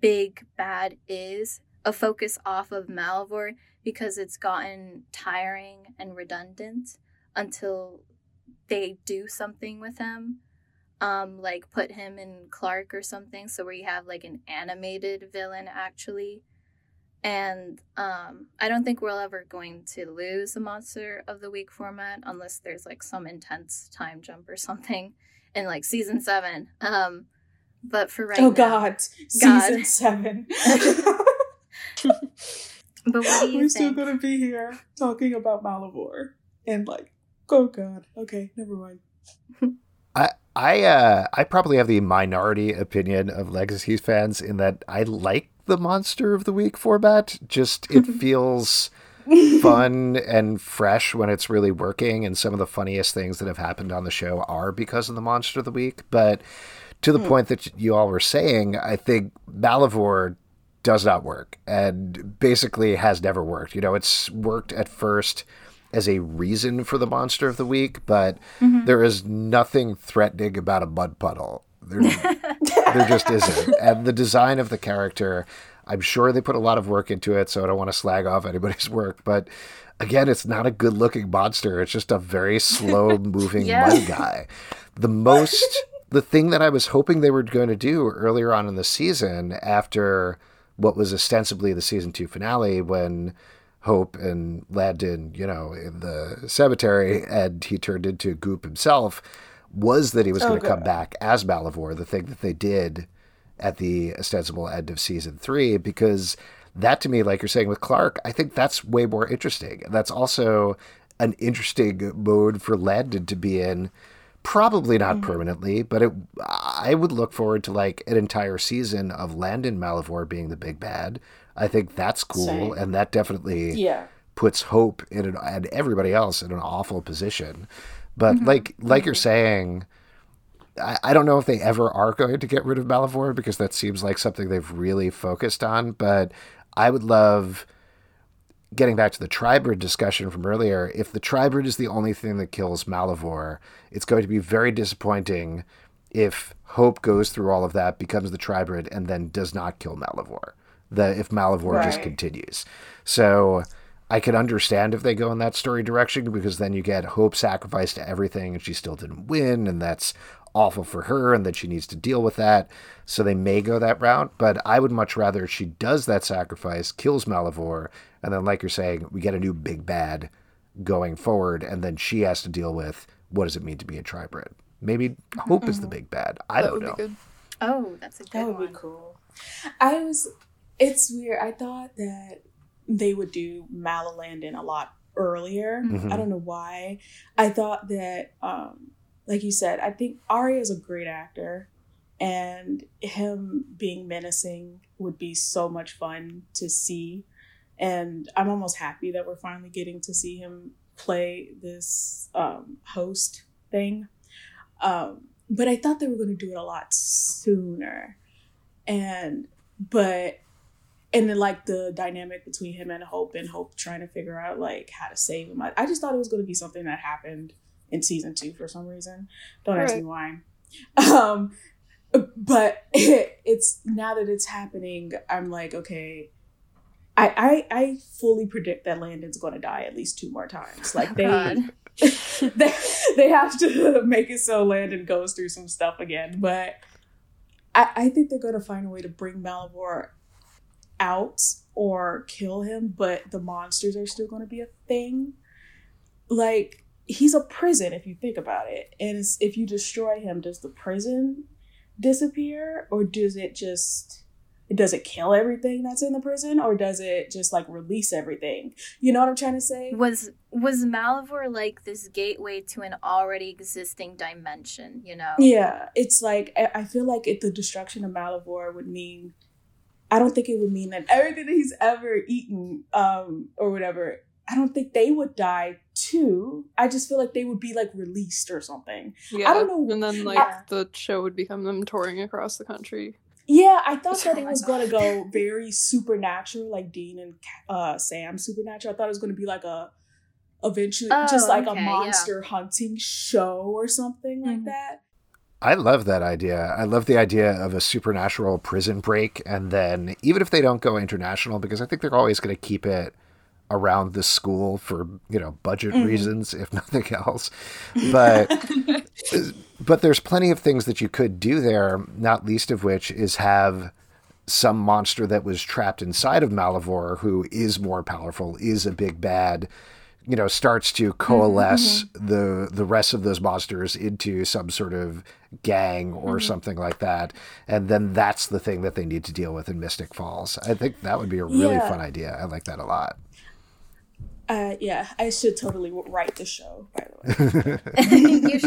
big bad is a focus off of Malivore because it's gotten tiring and redundant until they do something with him. Um, like put him in Clarke or something, so where you have like an animated villain actually. And um, I don't think we're ever going to lose the Monster of the Week format unless there's like some intense time jump or something in like season seven. Um, but for right oh now, God, God. season seven. but what do you We're think? still gonna be here talking about Malivore and like, oh god, okay, never mind. I I uh I probably have the minority opinion of Legacies fans in that I like the Monster of the Week format. Just it feels fun and fresh when it's really working, and some of the funniest things that have happened on the show are because of the Monster of the Week. But to the mm. point that you all were saying, I think Malivore does not work and basically has never worked. You know, it's worked at first as a reason for the monster of the week, but mm-hmm. there is nothing threatening about a mud puddle. There, there just isn't. And the design of the character, I'm sure they put a lot of work into it, so I don't want to slag off anybody's work, but again, it's not a good looking monster. It's just a very slow moving mud guy. The most the thing that I was hoping they were going to do earlier on in the season after what was ostensibly the season two finale when Hope and Landon, you know, in the cemetery, and he turned into Goop himself, was that he was oh, going to come back as Malivore, the thing that they did at the ostensible end of season three, because that to me, like you're saying with Clarke, I think that's way more interesting. That's also an interesting mode for Landon to be in Probably not mm-hmm. permanently, but it, I would look forward to like an entire season of Landon Malivore being the big bad. I think that's cool, Same. and that definitely yeah. puts hope in an, and everybody else in an awful position. But mm-hmm. like like mm-hmm. you're saying, I, I don't know if they ever are going to get rid of Malivore because that seems like something they've really focused on. But I would love getting back to the tribrid discussion from earlier, if the tribrid is the only thing that kills Malivore, it's going to be very disappointing if Hope goes through all of that, becomes the tribrid, and then does not kill Malivore. The if Malivore right. just continues. So I can understand if they go in that story direction because then you get Hope sacrificed to everything and she still didn't win, and that's awful for her and that she needs to deal with that. So they may go that route, but I would much rather she does that sacrifice, kills Malivore, and then, like you're saying, we get a new big bad going forward, and then she has to deal with what does it mean to be a tribrid. Maybe Hope mm-hmm. is the big bad. I that don't know. Oh, that's a good That would one. be cool. I was. It's weird. I thought that they would do Malalandon a lot earlier. Mm-hmm. I don't know why. I thought that, um, like you said, I think Aria is a great actor, and him being menacing would be so much fun to see and I'm almost happy that we're finally getting to see him play this um, host thing. Um, but I thought they were going to do it a lot sooner, and but and then like the dynamic between him and Hope and Hope trying to figure out like how to save him. I, I just thought it was going to be something that happened in season two for some reason. Don't right. ask me why. Um, but it, it's now that it's happening, I'm like, okay, I I, I fully predict that Landon's going to die at least two more times. Like they. they, they have to make it so Landon goes through some stuff again, but I, I think they're gonna find a way to bring Malivore out or kill him, but the monsters are still gonna be a thing. Like he's a prison if you think about it, and if you destroy him, does the prison disappear or does it just does it kill everything that's in the prison or does it just like release everything you know what i'm trying to say was was malivore like this gateway to an already existing dimension you know yeah it's like i feel like if the destruction of malivore would mean i don't think it would mean that everything that he's ever eaten um or whatever I don't think they would die too. I just feel like they would be like released or something. Yeah, I don't know. And then like I, the show would become them touring across the country. Yeah, I thought that it was going to go very supernatural, like Dean and uh, Sam supernatural. I thought it was going to be like a eventually oh, just like okay, a monster yeah. hunting show or something mm-hmm. like that. I love that idea. I love the idea of a supernatural prison break, and then even if they don't go international, because I think they're always going to keep it around the school for you know budget mm-hmm. reasons, if nothing else. But but there's plenty of things that you could do there. Not least of which is have some monster that was trapped inside of Malivore, who is more powerful, is a big bad. You know, starts to coalesce mm-hmm. the the rest of those monsters into some sort of gang or mm-hmm. something like that, and then that's the thing that they need to deal with in Mystic Falls. I think that would be a really yeah. fun idea. I like that a lot. Uh, yeah, I should totally write the show. By the way, you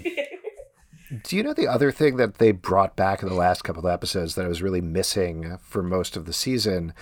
should. Do you know the other thing that they brought back in the last couple of episodes that I was really missing for most of the season?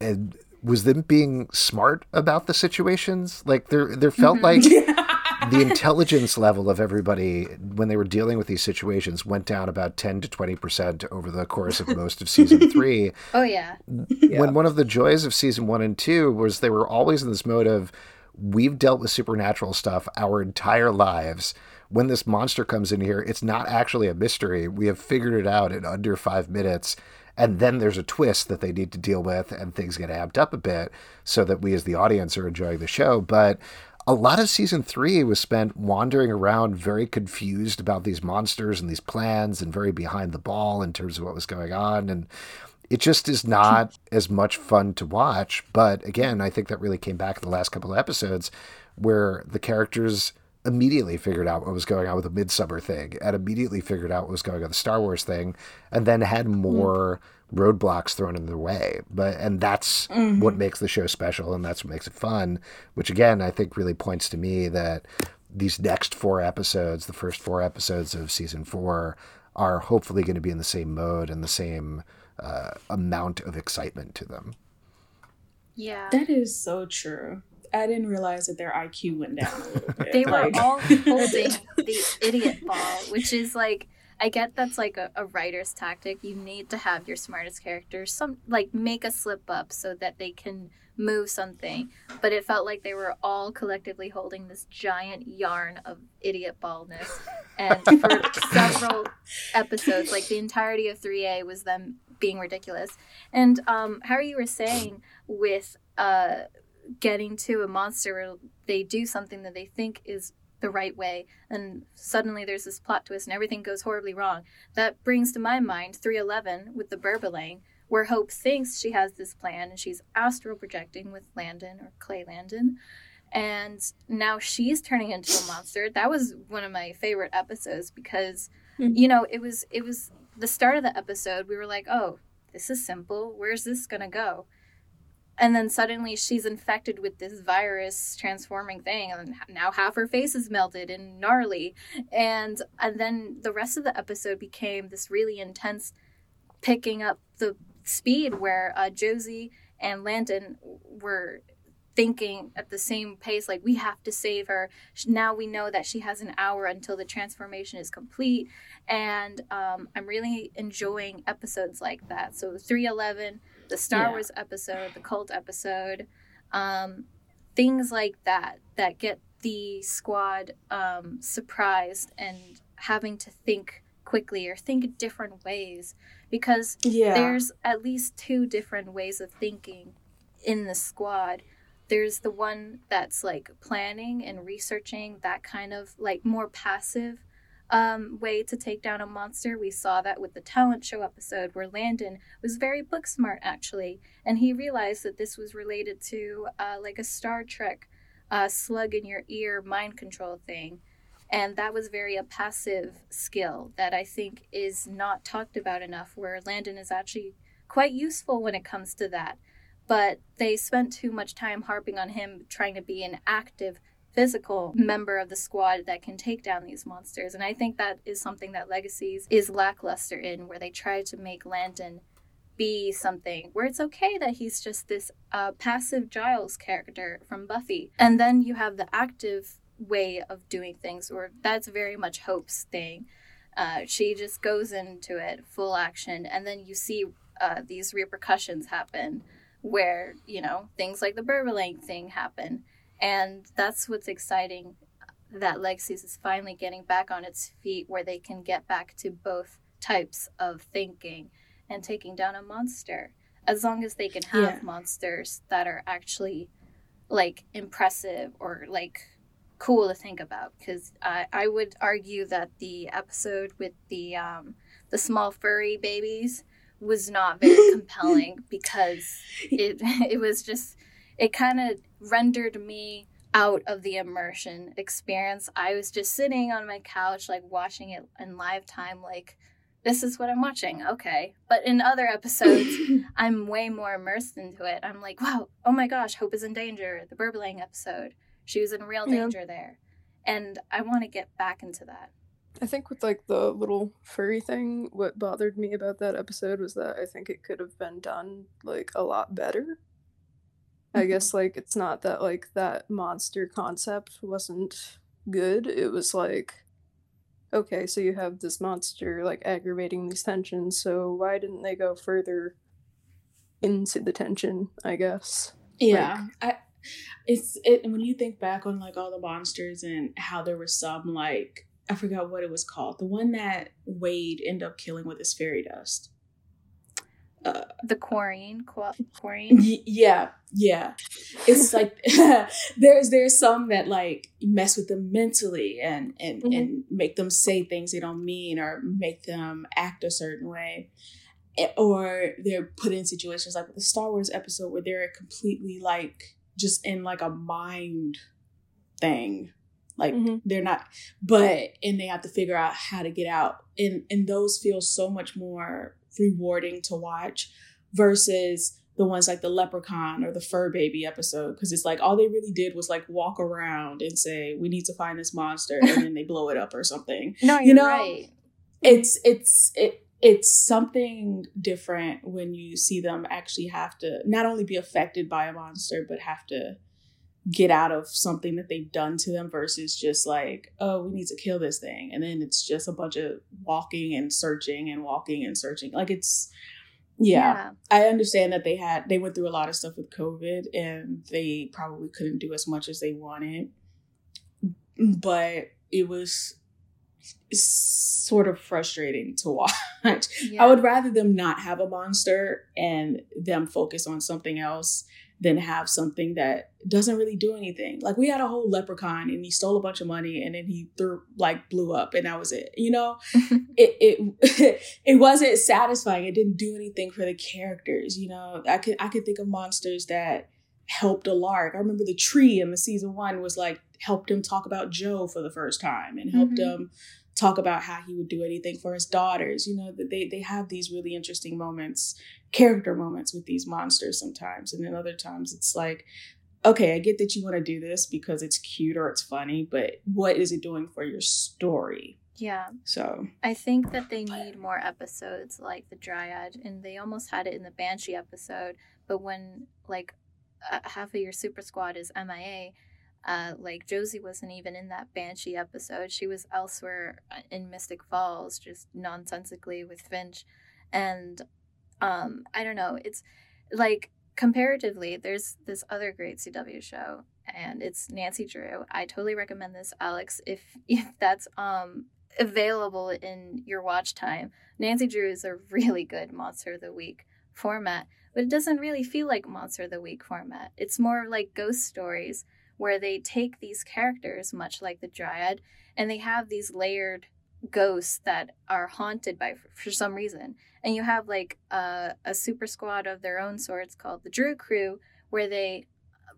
And was them being smart about the situations. Like there, there felt mm-hmm. like the intelligence level of everybody when they were dealing with these situations went down about 10 to 20% over the course of most of season three. Oh, yeah. When one of the joys of season one and two was they were always in this mode of, we've dealt with supernatural stuff our entire lives. When this monster comes in here, it's not actually a mystery. We have figured it out in under five minutes. And then there's a twist that they need to deal with, and things get amped up a bit so that we as the audience are enjoying the show. But a lot of season three was spent wandering around very confused about these monsters and these plans and very behind the ball in terms of what was going on. And it just is not as much fun to watch. But again, I think that really came back in the last couple of episodes where the characters immediately figured out what was going on with the Midsummer thing and immediately figured out what was going on with the Star Wars thing and then had more. Mm roadblocks thrown in their way. But and that's mm-hmm. what makes the show special and that's what makes it fun, which again I think really points to me that these next four episodes, the first four episodes of season four, are hopefully going to be in the same mode and the same uh, amount of excitement to them. Yeah. That is so true. I didn't realize that their IQ went down a little bit. they were like... all holding the idiot ball, which is like I get that's like a, a writer's tactic. You need to have your smartest characters some like make a slip up so that they can move something. But it felt like they were all collectively holding this giant yarn of idiot baldness. And for several episodes, like the entirety of 3A was them being ridiculous. And um, how you were saying with uh, getting to a monster where they do something that they think is the right way and suddenly there's this plot twist and everything goes horribly wrong. That brings to my mind 311 with the Berbalang where hope thinks she has this plan and she's astral projecting with landon or clay landon and now she's turning into a monster. That was one of my favorite episodes because mm-hmm. you know it was it was the start of the episode. We were like oh this is simple. Where's this gonna go and then suddenly she's infected with this virus transforming thing and now half her face is melted and gnarly. And and then the rest of the episode became this really intense picking up the speed where uh, josie and landon were thinking at the same pace like we have to save her now we know that she has an hour until the transformation is complete and um, i'm really enjoying episodes like that so 311 the Star yeah. Wars episode, the cult episode, um, things like that that get the squad um, surprised and having to think quickly or think different ways because yeah. there's at least two different ways of thinking in the squad. There's the one that's like planning and researching that kind of like more passive um, way to take down a monster. We saw that with the talent show episode where Landon was very book smart actually, and he realized that this was related to uh, like a Star Trek uh, slug in your ear mind control thing. And that was very a passive skill that I think is not talked about enough, where Landon is actually quite useful when it comes to that. But they spent too much time harping on him trying to be an active physical member of the squad that can take down these monsters. And I think that is something that Legacies is lackluster in, where they try to make Landon be something where it's okay that he's just this uh, passive Giles character from Buffy. And then you have the active way of doing things, or that's very much Hope's thing. Uh, she just goes into it full action, and then you see uh, these repercussions happen where, you know, things like the Berbalang thing happen and that's what's exciting that Legacies is finally getting back on its feet where they can get back to both types of thinking and taking down a monster. As long as they can have yeah. monsters that are actually like impressive or like cool to think about because I, I would argue that the episode with the um, the small furry babies was not very compelling because it it was just it kind of rendered me out of the immersion experience. I was just sitting on my couch, like watching it in live time, like, this is what I'm watching. Okay. But in other episodes, I'm way more immersed into it. I'm like, wow, oh my gosh, Hope is in danger. The Berbalang episode, she was in real danger yeah. there. And I want to get back into that. I think with like the little furry thing, what bothered me about that episode was that I think it could have been done like a lot better. I mm-hmm. guess like it's not that like that monster concept wasn't good. It was like okay, so you have this monster like aggravating these tensions, so why didn't they go further into the tension, I guess? Yeah. Like, I it's it when you think back on like all the monsters and how there was some like I forgot what it was called. The one that Wade ended up killing with his fairy dust the quarine, quarine. Y- yeah, yeah. It's like there's there's some that like mess with them mentally and and mm-hmm. and make them say things they don't mean or make them act a certain way. Or they're put in situations like the Star Wars episode where they're completely like just in like a mind thing like mm-hmm. they're not but and they have to figure out how to get out and and those feel so much more rewarding to watch versus the ones like the leprechaun or the fur baby episode because it's like all they really did was like walk around and say we need to find this monster and then they blow it up or something no you know right. it's it's it it's something different when you see them actually have to not only be affected by a monster but have to get out of something that they've done to them versus just like, oh, we need to kill this thing. And then it's just a bunch of walking and searching and walking and searching. Like it's, yeah, yeah. I understand that they had, they went through a lot of stuff with COVID and they probably couldn't do as much as they wanted. But it was sort of frustrating to watch. Yeah. I would rather them not have a monster and them focus on something else than have something that doesn't really do anything. Like we had a whole leprechaun and he stole a bunch of money and then he threw like blew up and that was it. You know, it it it wasn't satisfying. It didn't do anything for the characters. You know, I could I could think of monsters that helped Alaric. I remember the tree in the season one was like helped him talk about Jo for the first time and helped mm-hmm. him talk about how he would do anything for his daughters. You know, that they they have these really interesting moments, character moments with these monsters sometimes, and then other times it's like, okay, I get that you want to do this because it's cute or it's funny, but what is it doing for your story? Yeah. So I think that they need more episodes like the Dryad, and they almost had it in the Banshee episode. But when like uh, half of your super squad is MIA, uh, like Josie wasn't even in that Banshee episode. She was elsewhere uh, in Mystic Falls, just nonsensically with Finch. And um, I don't know, it's like comparatively, there's this other great CW show, and it's Nancy Drew. I totally recommend this, Alex, if if that's um available in your watch time. Nancy Drew is a really good Monster of the Week format, but it doesn't really feel like Monster of the Week format. It's more like ghost stories where they take these characters, much like the Dryad, and they have these layered ghosts that are haunted by for some reason. And you have like a, a super squad of their own sorts called the Drew Crew, where they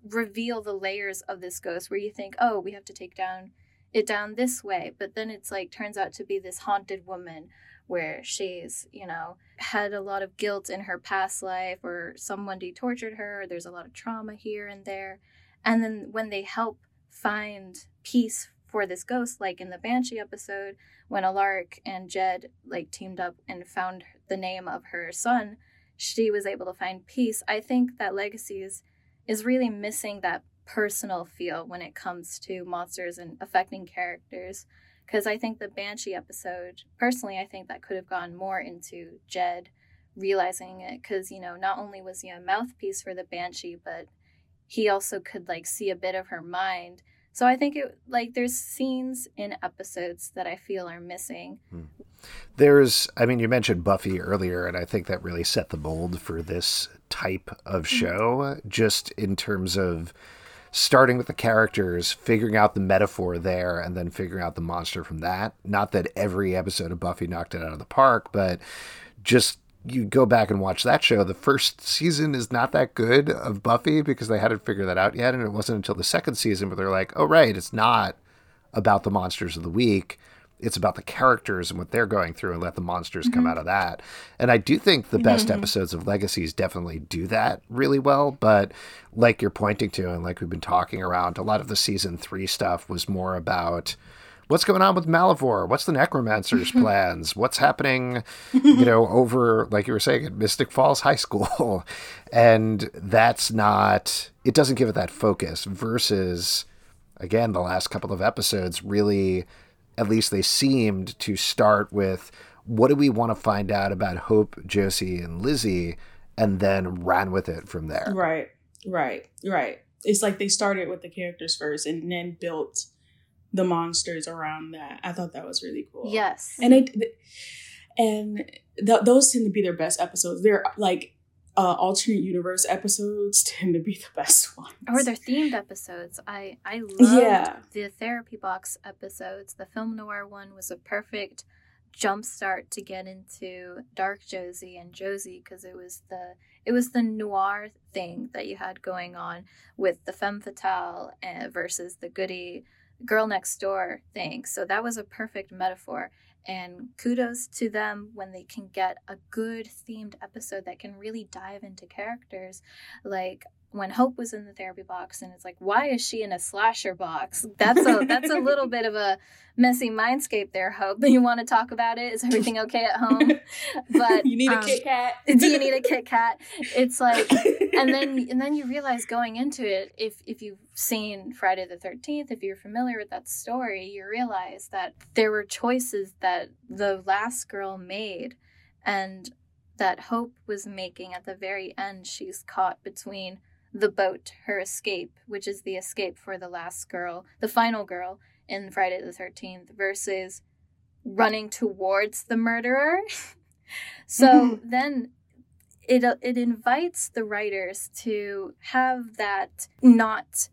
reveal the layers of this ghost, where you think, oh, we have to take down it down this way, but then it's like turns out to be this haunted woman where she's, you know, had a lot of guilt in her past life or someone tortured her, or there's a lot of trauma here and there. And then when they help find peace for this ghost, like in the Banshee episode, when Alaric and Jed like teamed up and found the name of her son, she was able to find peace. I think that Legacies is really missing that personal feel when it comes to monsters and affecting characters. Because I think the Banshee episode, personally, I think that could have gone more into Jed realizing it. Because, you know, not only was he a mouthpiece for the Banshee, but he also could like see a bit of her mind. So I think it like there's scenes in episodes that I feel are missing. Hmm. There's I mean you mentioned Buffy earlier and I think that really set the mold for this type of mm-hmm. show just in terms of starting with the characters, figuring out the metaphor there, and then figuring out the monster from that. Not that every episode of Buffy knocked it out of the park, but just you go back and watch that show. The first season is not that good of Buffy because they hadn't figured that out yet. And it wasn't until the second season where they're like, oh, right, it's not about the monsters of the week it's about the characters and what they're going through and let the monsters mm-hmm. come out of that. And I do think the best mm-hmm. episodes of Legacies definitely do that really well. But like you're pointing to, and like we've been talking around, a lot of the season three stuff was more about what's going on with Malivore? What's the Necromancer's plans? What's happening, you know, over, like you were saying, at Mystic Falls High School? and that's not, it doesn't give it that focus versus, again, the last couple of episodes really at least they seemed to start with what do we want to find out about Hope, Josie, and Lizzie, and then ran with it from there. Right, right, right. It's like they started with the characters first and then built the monsters around that. I thought that was really cool. Yes, and it and th- those tend to be their best episodes. They're like uh, alternate universe episodes tend to be the best ones. Or they're themed episodes. I I love yeah. the therapy box episodes. The film noir one was a perfect jump start to get into Dark Josie and Josie because it was the it was the noir thing that you had going on with the femme fatale uh, versus the goody girl next door thing. So that was a perfect metaphor. And kudos to them when they can get a good themed episode that can really dive into characters. Like when Hope was in the therapy box and it's like, why is she in a slasher box? That's a that's a little bit of a messy mindscape there, Hope. You want to talk about it? Is everything okay at home? But you need um, a Kit Kat. do you need a Kit Kat? It's like and then and then you realize going into it, if if you've seen Friday the thirteenth, if you're familiar with that story, you realize that there were choices that the last girl made and that Hope was making at the very end, she's caught between the boat, her escape, which is the escape for the last girl, the final girl in Friday the 13th, versus running towards the murderer. so mm-hmm. then it, it invites the writers to have that not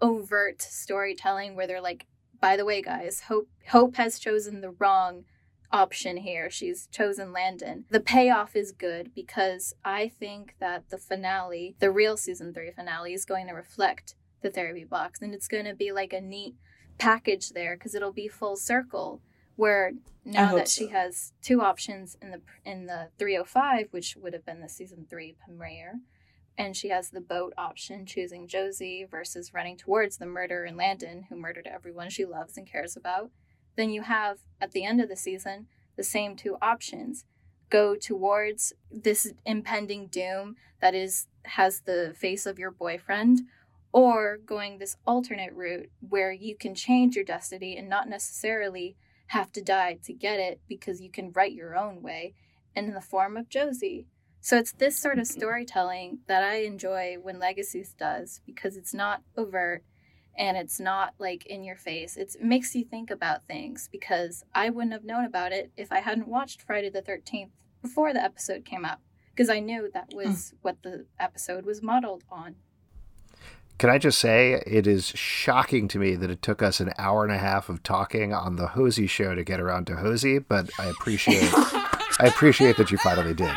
overt storytelling where they're like, by the way, guys, Hope Hope has chosen the wrong option here. She's chosen Landon. The payoff is good because I think that the finale, the real season three finale, is going to reflect the therapy box and it's going to be like a neat package there because it'll be full circle where now that so. she has two options in the in the 305 which would have been the season 3 premiere and she has the boat option choosing Josie versus running towards the murderer in Landon who murdered everyone she loves and cares about then you have at the end of the season the same two options. Go towards this impending doom that is has the face of your boyfriend or going this alternate route where you can change your destiny and not necessarily have to die to get it because you can write your own way and in the form of Josie. So it's this sort of mm-hmm. storytelling that I enjoy when Legacies does because it's not overt and it's not like in your face. It's, it makes you think about things because I wouldn't have known about it if I hadn't watched Friday the 13th before the episode came out because I knew that was mm. what the episode was modeled on. Can I just say it is shocking to me that it took us an hour and a half of talking on the Hosie show to get around to Hosie, but I appreciate I appreciate that you finally did.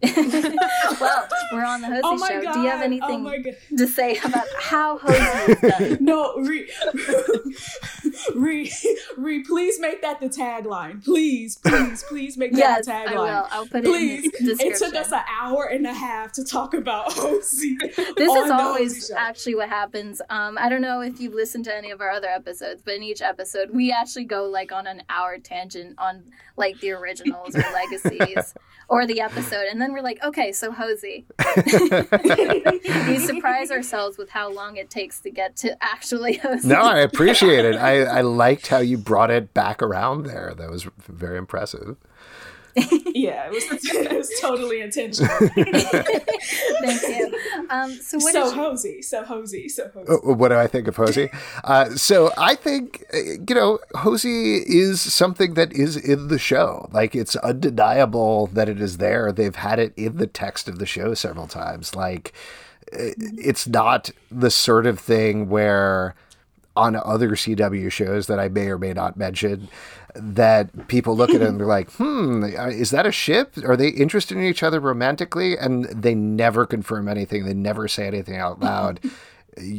well, we're on the Hosie oh show. God. Do you have anything oh to say about how Hosie is done? No, re, re, re, please make that the tagline. Please, please, please make that yes, the tagline. I will. I'll put please. it in the description. It took us an hour and a half to talk about Hosie. This is always actually what happens. Um, I don't know if you've listened to any of our other episodes, but in each episode, we actually go like on an hour tangent on like the originals or legacies or the episode, and then we're like, okay, so Hosie. we surprise ourselves with how long it takes to get to actually Hosie. No, I appreciate it. I, I liked how you brought it back around there. That was very impressive. yeah, it was, it was totally intentional. Thank you. Um, so what so Hosie, so Hosie, so Hosie. Uh, what do I think of Hosie? Uh, so I think uh, you know Hosie is something that is in the show. Like it's undeniable that it is there. They've had it in the text of the show several times. Like it's not the sort of thing where on other CW shows that I may or may not mention that people look at it and they're like, hmm, is that a ship? Are they interested in each other romantically? And they never confirm anything. They never say anything out loud.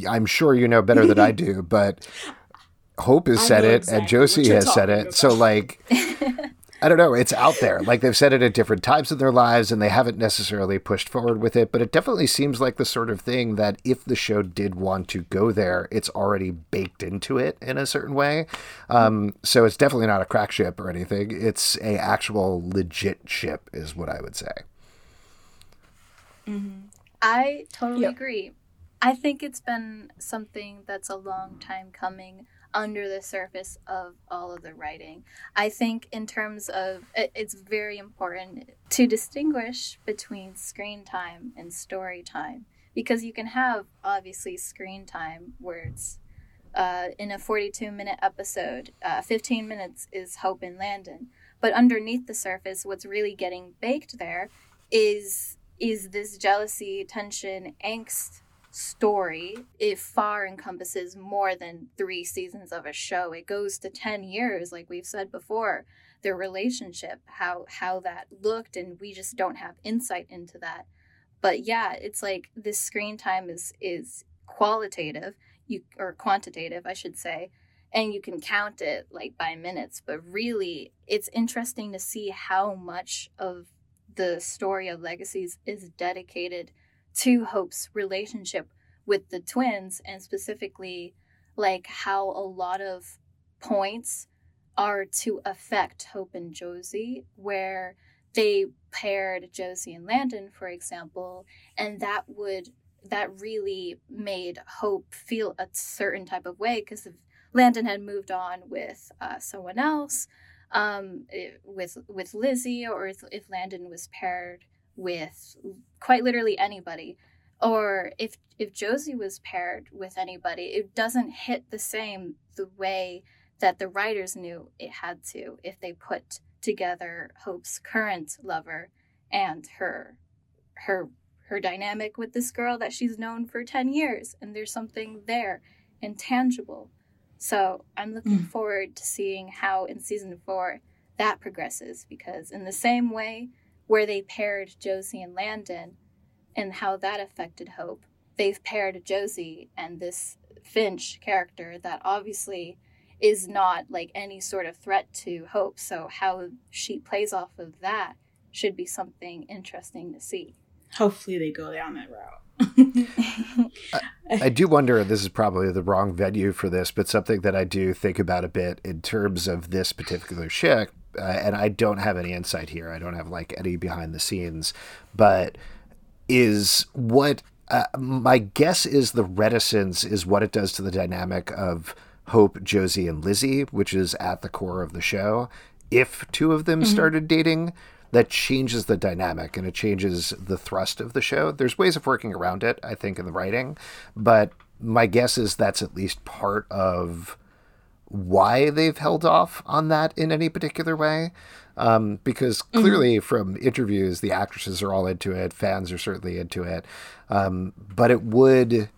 I'm sure you know better than I do, but Hope has said it exactly and Josie has said it. About. So like I don't know. It's out there. Like they've said it at different times in their lives and they haven't necessarily pushed forward with it. But it definitely seems like the sort of thing that if the show did want to go there, it's already baked into it in a certain way. Um, so it's definitely not a crack ship or anything. It's a actual legit ship, is what I would say. Mm-hmm. I totally yep. agree. I think it's been something that's a long time coming under the surface of all of the writing. I think, in terms of it's very important to distinguish between screen time and story time because you can have obviously screen time where it's uh, in a 42 minute episode, uh, 15 minutes is Hope and Landon. But underneath the surface, what's really getting baked there is is this jealousy, tension, angst story, it far encompasses more than three seasons of a show. It goes to 10 years, like we've said before, their relationship, how how that looked, and we just don't have insight into that. But yeah, it's like this screen time is is qualitative, you or quantitative, I should say, and you can count it like by minutes, but really it's interesting to see how much of the story of legacies is dedicated to Hope's relationship with the twins and specifically like how a lot of points are to affect Hope and Josie where they paired Josie and Landon for example and that would that really made Hope feel a certain type of way because if Landon had moved on with uh, someone else um, with with Lizzie or if, if Landon was paired with quite literally anybody. Or if if Josie was paired with anybody it doesn't hit the same the way that the writers knew it had to if they put together Hope's current lover and her her her dynamic with this girl that she's known for 10 years. And there's something there intangible. So i'm looking mm. forward to seeing how in season 4 that progresses because in the same way where they paired Josie and Landon and how that affected Hope. They've paired Josie and this Finch character that obviously is not like any sort of threat to Hope. So, how she plays off of that should be something interesting to see. Hopefully, they go down that route. I, I, do wonder, this is probably the wrong venue for this, but something that I do think about a bit in terms of this particular ship uh, and I don't have any insight here. I don't have like any behind the scenes, but is what uh, my guess is the reticence is what it does to the dynamic of Hope, Josie, and Lizzie, which is at the core of the show. If two of them mm-hmm. started dating, that changes the dynamic and it changes the thrust of the show. There's ways of working around it, I think, in the writing, but my guess is that's at least part of why they've held off on that in any particular way. Um, because mm-hmm. clearly, mm-hmm. from interviews, the actresses are all into it, fans are certainly into it. Um, but it would.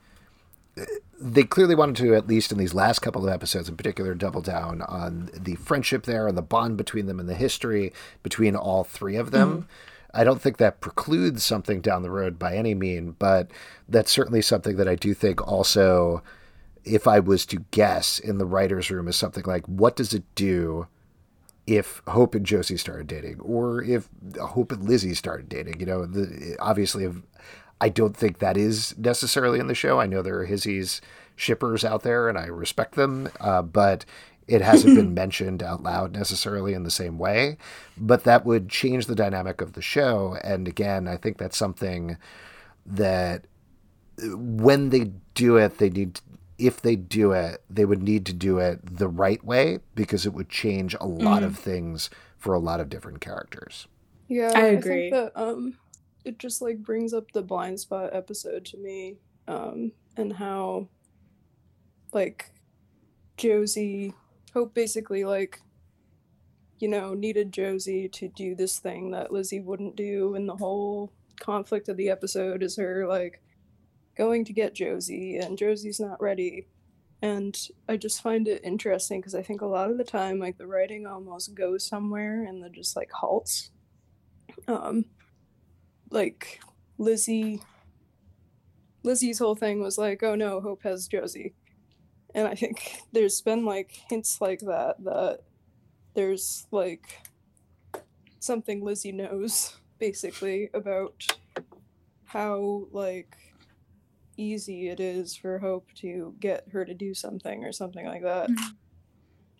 They clearly wanted to, at least in these last couple of episodes in particular, double down on the friendship there and the bond between them and the history between all three of them. Mm-hmm. I don't think that precludes something down the road by any mean, but that's certainly something that I do think also, if I was to guess in the writer's room, is something like what does it do if Hope and Josie started dating, or if Hope and Lizzie started dating? You know, the, obviously, I don't think that is necessarily in the show. I know there are Hizzy's shippers out there, and I respect them, uh, but it hasn't been mentioned out loud necessarily in the same way, but that would change the dynamic of the show. And again, I think that's something that when they do it, they need, to, if they do it, they would need to do it the right way because it would change a lot mm. of things for a lot of different characters. Yeah, I agree. I think that um, it just like brings up the blind spot episode to me, um, and how like Josie Hope basically like you know needed Josie to do this thing that Lizzie wouldn't do and the whole conflict of the episode is her like going to get Josie and Josie's not ready. And I just find it interesting because I think a lot of the time like the writing almost goes somewhere and then just like halts. Um like Lizzie Lizzie's whole thing was like, oh no, Hope has Josie and I think there's been like hints like that that there's like something Lizzie knows basically about how like easy it is for Hope to get her to do something or something like that. Mm-hmm.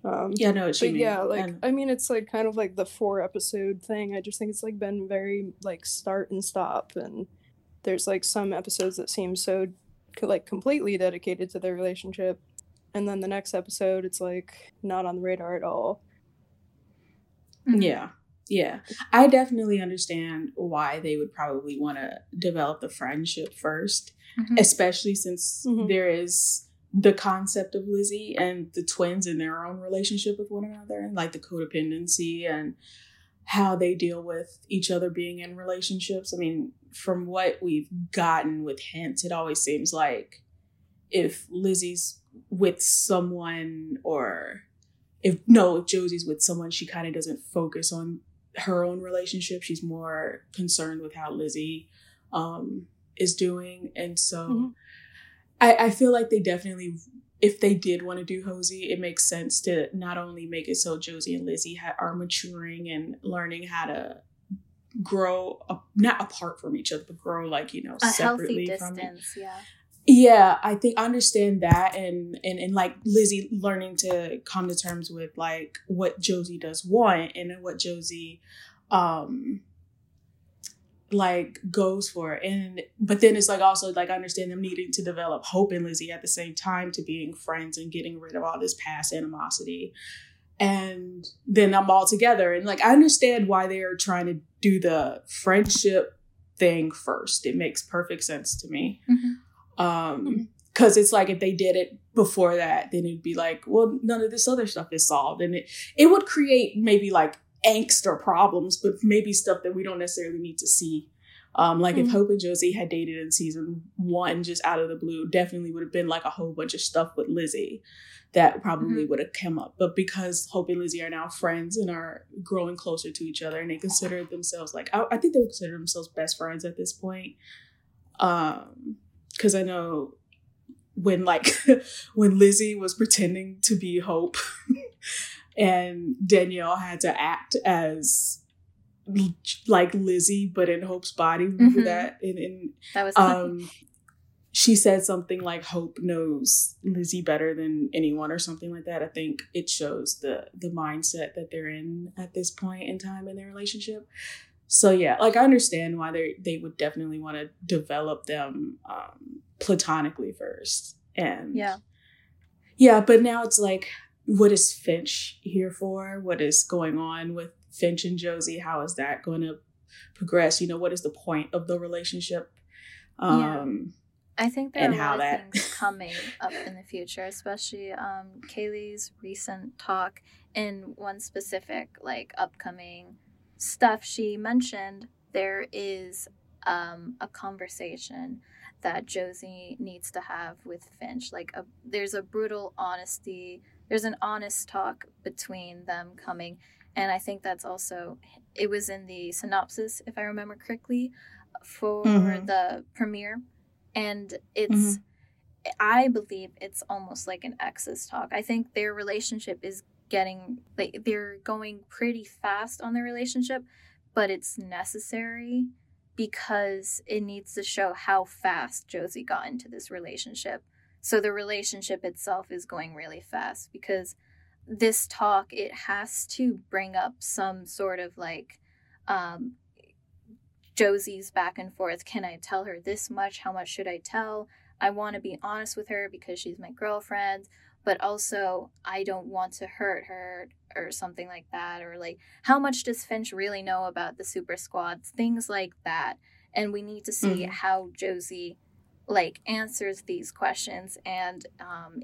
Um, yeah, no, but yeah, like and... I mean, it's like kind of like the four episode thing. I just think it's like been very like start and stop, and there's like some episodes that seem so like completely dedicated to their relationship, and then the next episode it's like not on the radar at all mm-hmm. yeah yeah i definitely understand why they would probably want to develop the friendship 1st mm-hmm. especially since mm-hmm. there is the concept of lizzie and the twins in their own relationship with one another and like the codependency and how they deal with each other being in relationships i mean from what we've gotten with hints it always seems like if lizzie's with someone or if no if josie's with someone she kind of doesn't focus on her own relationship she's more concerned with how lizzie um, is doing and so mm-hmm. I, I feel like they definitely if they did want to do Hosie, it makes sense to not only make it so Josie and Lizzie ha- are maturing and learning how to grow up, not apart from each other, but grow like you know a separately distance. yeah, yeah i think i understand that and and and like lizzie learning to come to terms with like what josie does want and what josie um like goes for and but then it's like also like i understand them needing to develop hope in lizzie at the same time to being friends and getting rid of all this past animosity. And then i'm all together. And like i understand why they're trying to do the friendship thing first. It makes perfect sense to me. Mm-hmm. Um, because it's like if they did it before that, then it'd be like, well, none of this other stuff is solved, and it it would create maybe like angst or problems, but maybe stuff that we don't necessarily need to see. Um, like mm-hmm. if Hope and Josie had dated in season one, just out of the blue, definitely would have been like a whole bunch of stuff with Lizzie that probably mm-hmm. would have come up. But because Hope and Lizzie are now friends and are growing closer to each other, and they consider themselves like I, I think they would consider themselves best friends at this point. Um, because I know when like when Lizzie was pretending to be Hope and Danielle had to act as like Lizzie but in Hope's body. Remember mm-hmm. that? And, and that was um she said something like Hope knows Lizzie better than anyone or something like that. I think it shows the the mindset that they're in at this point in time in their relationship. So yeah, like I understand why they they would definitely want to develop them um, platonically first, and yeah, yeah. But now it's like, what is Finch here for? What is going on with Finch and Josie? How is that going to progress? You know, what is the point of the relationship? Um, I think there and are a lot that... of things coming up in the future, especially um, Kaylee's recent talk in one specific like upcoming stuff she mentioned. There is um, a conversation that Josie needs to have with Finch. Like a, there's a brutal honesty. There's an honest talk between them coming, and I think that's also it was in the synopsis, if I remember correctly, for mm-hmm. the premiere, and it's. Mm-hmm. I believe it's almost like an exes talk. I think their relationship is getting like they're going pretty fast on their relationship, but it's necessary because it needs to show how fast Josie got into this relationship. So the relationship itself is going really fast because this talk it has to bring up some sort of like um Josie's back and forth. Can I tell her this much? How much should I tell? I want to be honest with her because she's my girlfriend, but also I don't want to hurt her or something like that or like how much does Finch really know about the super squad? things like that and we need to see mm-hmm. how Josie like answers these questions and um,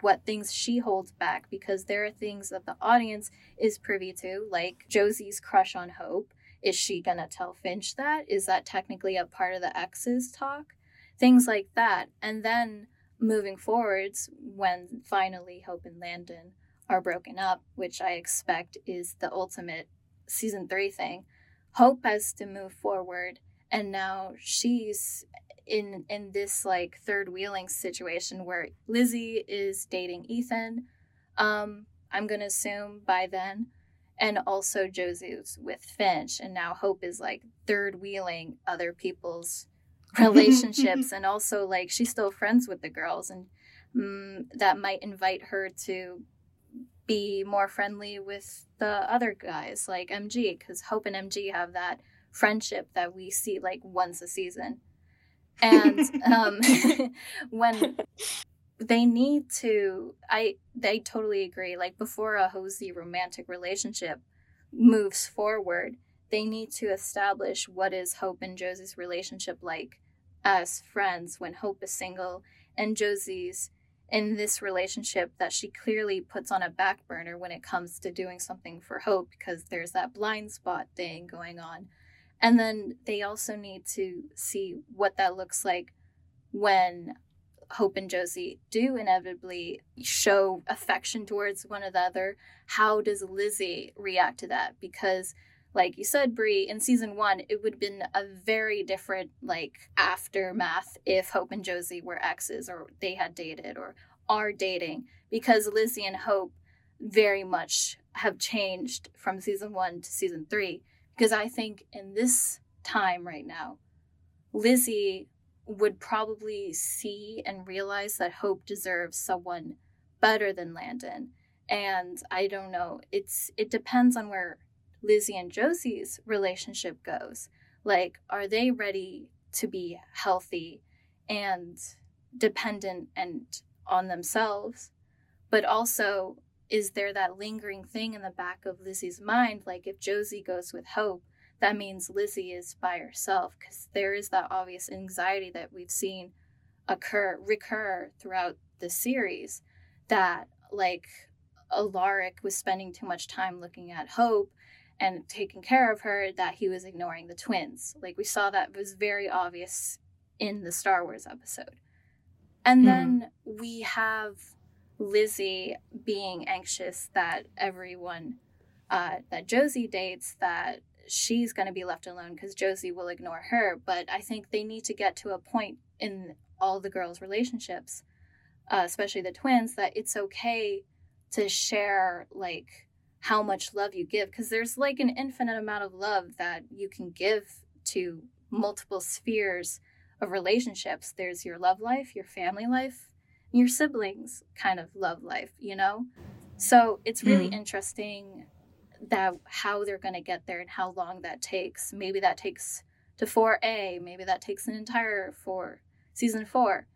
what things she holds back because there are things that the audience is privy to like Josie's crush on Hope. Is she gonna tell Finch that? Is that technically a part of the exes talk? Things like that. And then moving forwards when finally Hope and Landon are broken up, which I expect is the ultimate season three thing. Hope has to move forward, and now she's in in this like third wheeling situation where Lizzie is dating Ethan. Um, I'm gonna assume by then, and also Josie's with Finch, and now Hope is like third wheeling other people's relationships, and also like she's still friends with the girls, and mm, that might invite her to be more friendly with the other guys like MG because Hope and MG have that friendship that we see like once a season. And um, when they need to, I they totally agree. Like before a Hosie romantic relationship moves forward, they need to establish what is Hope and Josie's relationship like as friends when Hope is single and Josie's in this relationship that she clearly puts on a back burner when it comes to doing something for Hope because there's that blind spot thing going on. And then they also need to see what that looks like when Hope and Josie do inevitably show affection towards one another. How does Lizzie react to that? Because like you said, Bri, in season one, it would have been a very different like aftermath if Hope and Josie were exes or they had dated or are dating because Lizzie and Hope very much have changed from season one to season three. Because I think in this time right now, Lizzie would probably see and realize that Hope deserves someone better than Landon. And I don't know, it's it depends on where Lizzie and Josie's relationship goes. Like, are they ready to be healthy and dependent and on themselves? But also, is there that lingering thing in the back of Lizzie's mind? Like, if Josie goes with Hope, that means Lizzie is by herself because there is that obvious anxiety that we've seen occur, recur throughout the series that, like, Alaric was spending too much time looking at Hope and taking care of her that he was ignoring the twins. Like we saw that was very obvious in the Star Wars episode. And mm. then we have Lizzie being anxious that everyone uh, that Josie dates that she's going to be left alone because Josie will ignore her. But I think they need to get to a point in all the girls' relationships, uh, especially the twins, that it's okay to share like how much love you give because there's like an infinite amount of love that you can give to multiple spheres of relationships. There's your love life, your family life, your siblings kind of love life, you know? So it's really mm. interesting that how they're going to get there and how long that takes. Maybe that takes to 4A, maybe that takes an entire four season 4.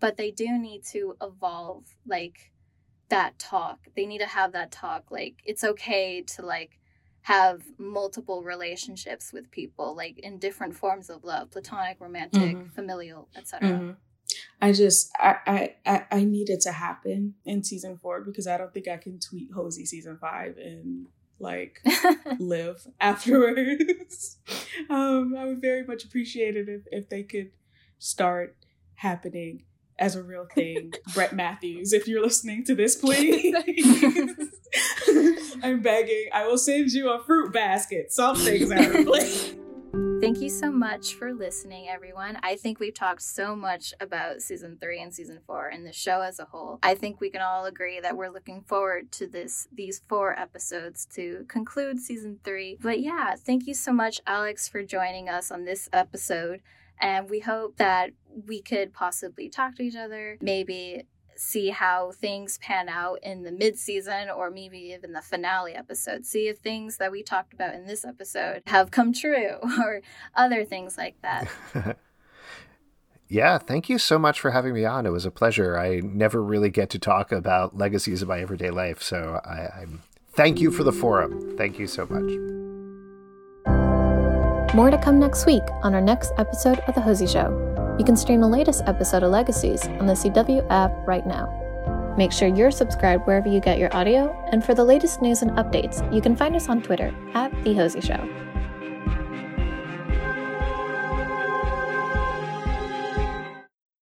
But they do need to evolve like that talk. They need to have that talk. Like, it's okay to like have multiple relationships with people, like in different forms of love, platonic, romantic, mm-hmm. familial, etc. Mm-hmm. I just I, I I need it to happen in season four because I don't think I can tweet Hosie season five and like live afterwards. um, I would very much appreciate it if, if they could start happening as a real thing. Brett Matthews, if you're listening to this, please. I'm begging. I will send you a fruit basket. Something's please. Thank you so much for listening, everyone. I think we've talked so much about season three and season four and the show as a whole. I think we can all agree that we're looking forward to this these four episodes to conclude season three. But yeah, thank you so much, Alex, for joining us on this episode. And we hope that we could possibly talk to each other, maybe see how things pan out in the mid-season or maybe even the finale episode. See if things that we talked about in this episode have come true or other things like that. Yeah thank you so much for having me on. It was a pleasure. I never really get to talk about legacies of my everyday life so I, i'm thank you for the forum. Thank you so much. More to come next week on our next episode of the hosie show you can stream the latest episode of Legacies on the CW app right now. Make sure you're subscribed wherever you get your audio, and for the latest news and updates, you can find us on Twitter at The Hosie Show.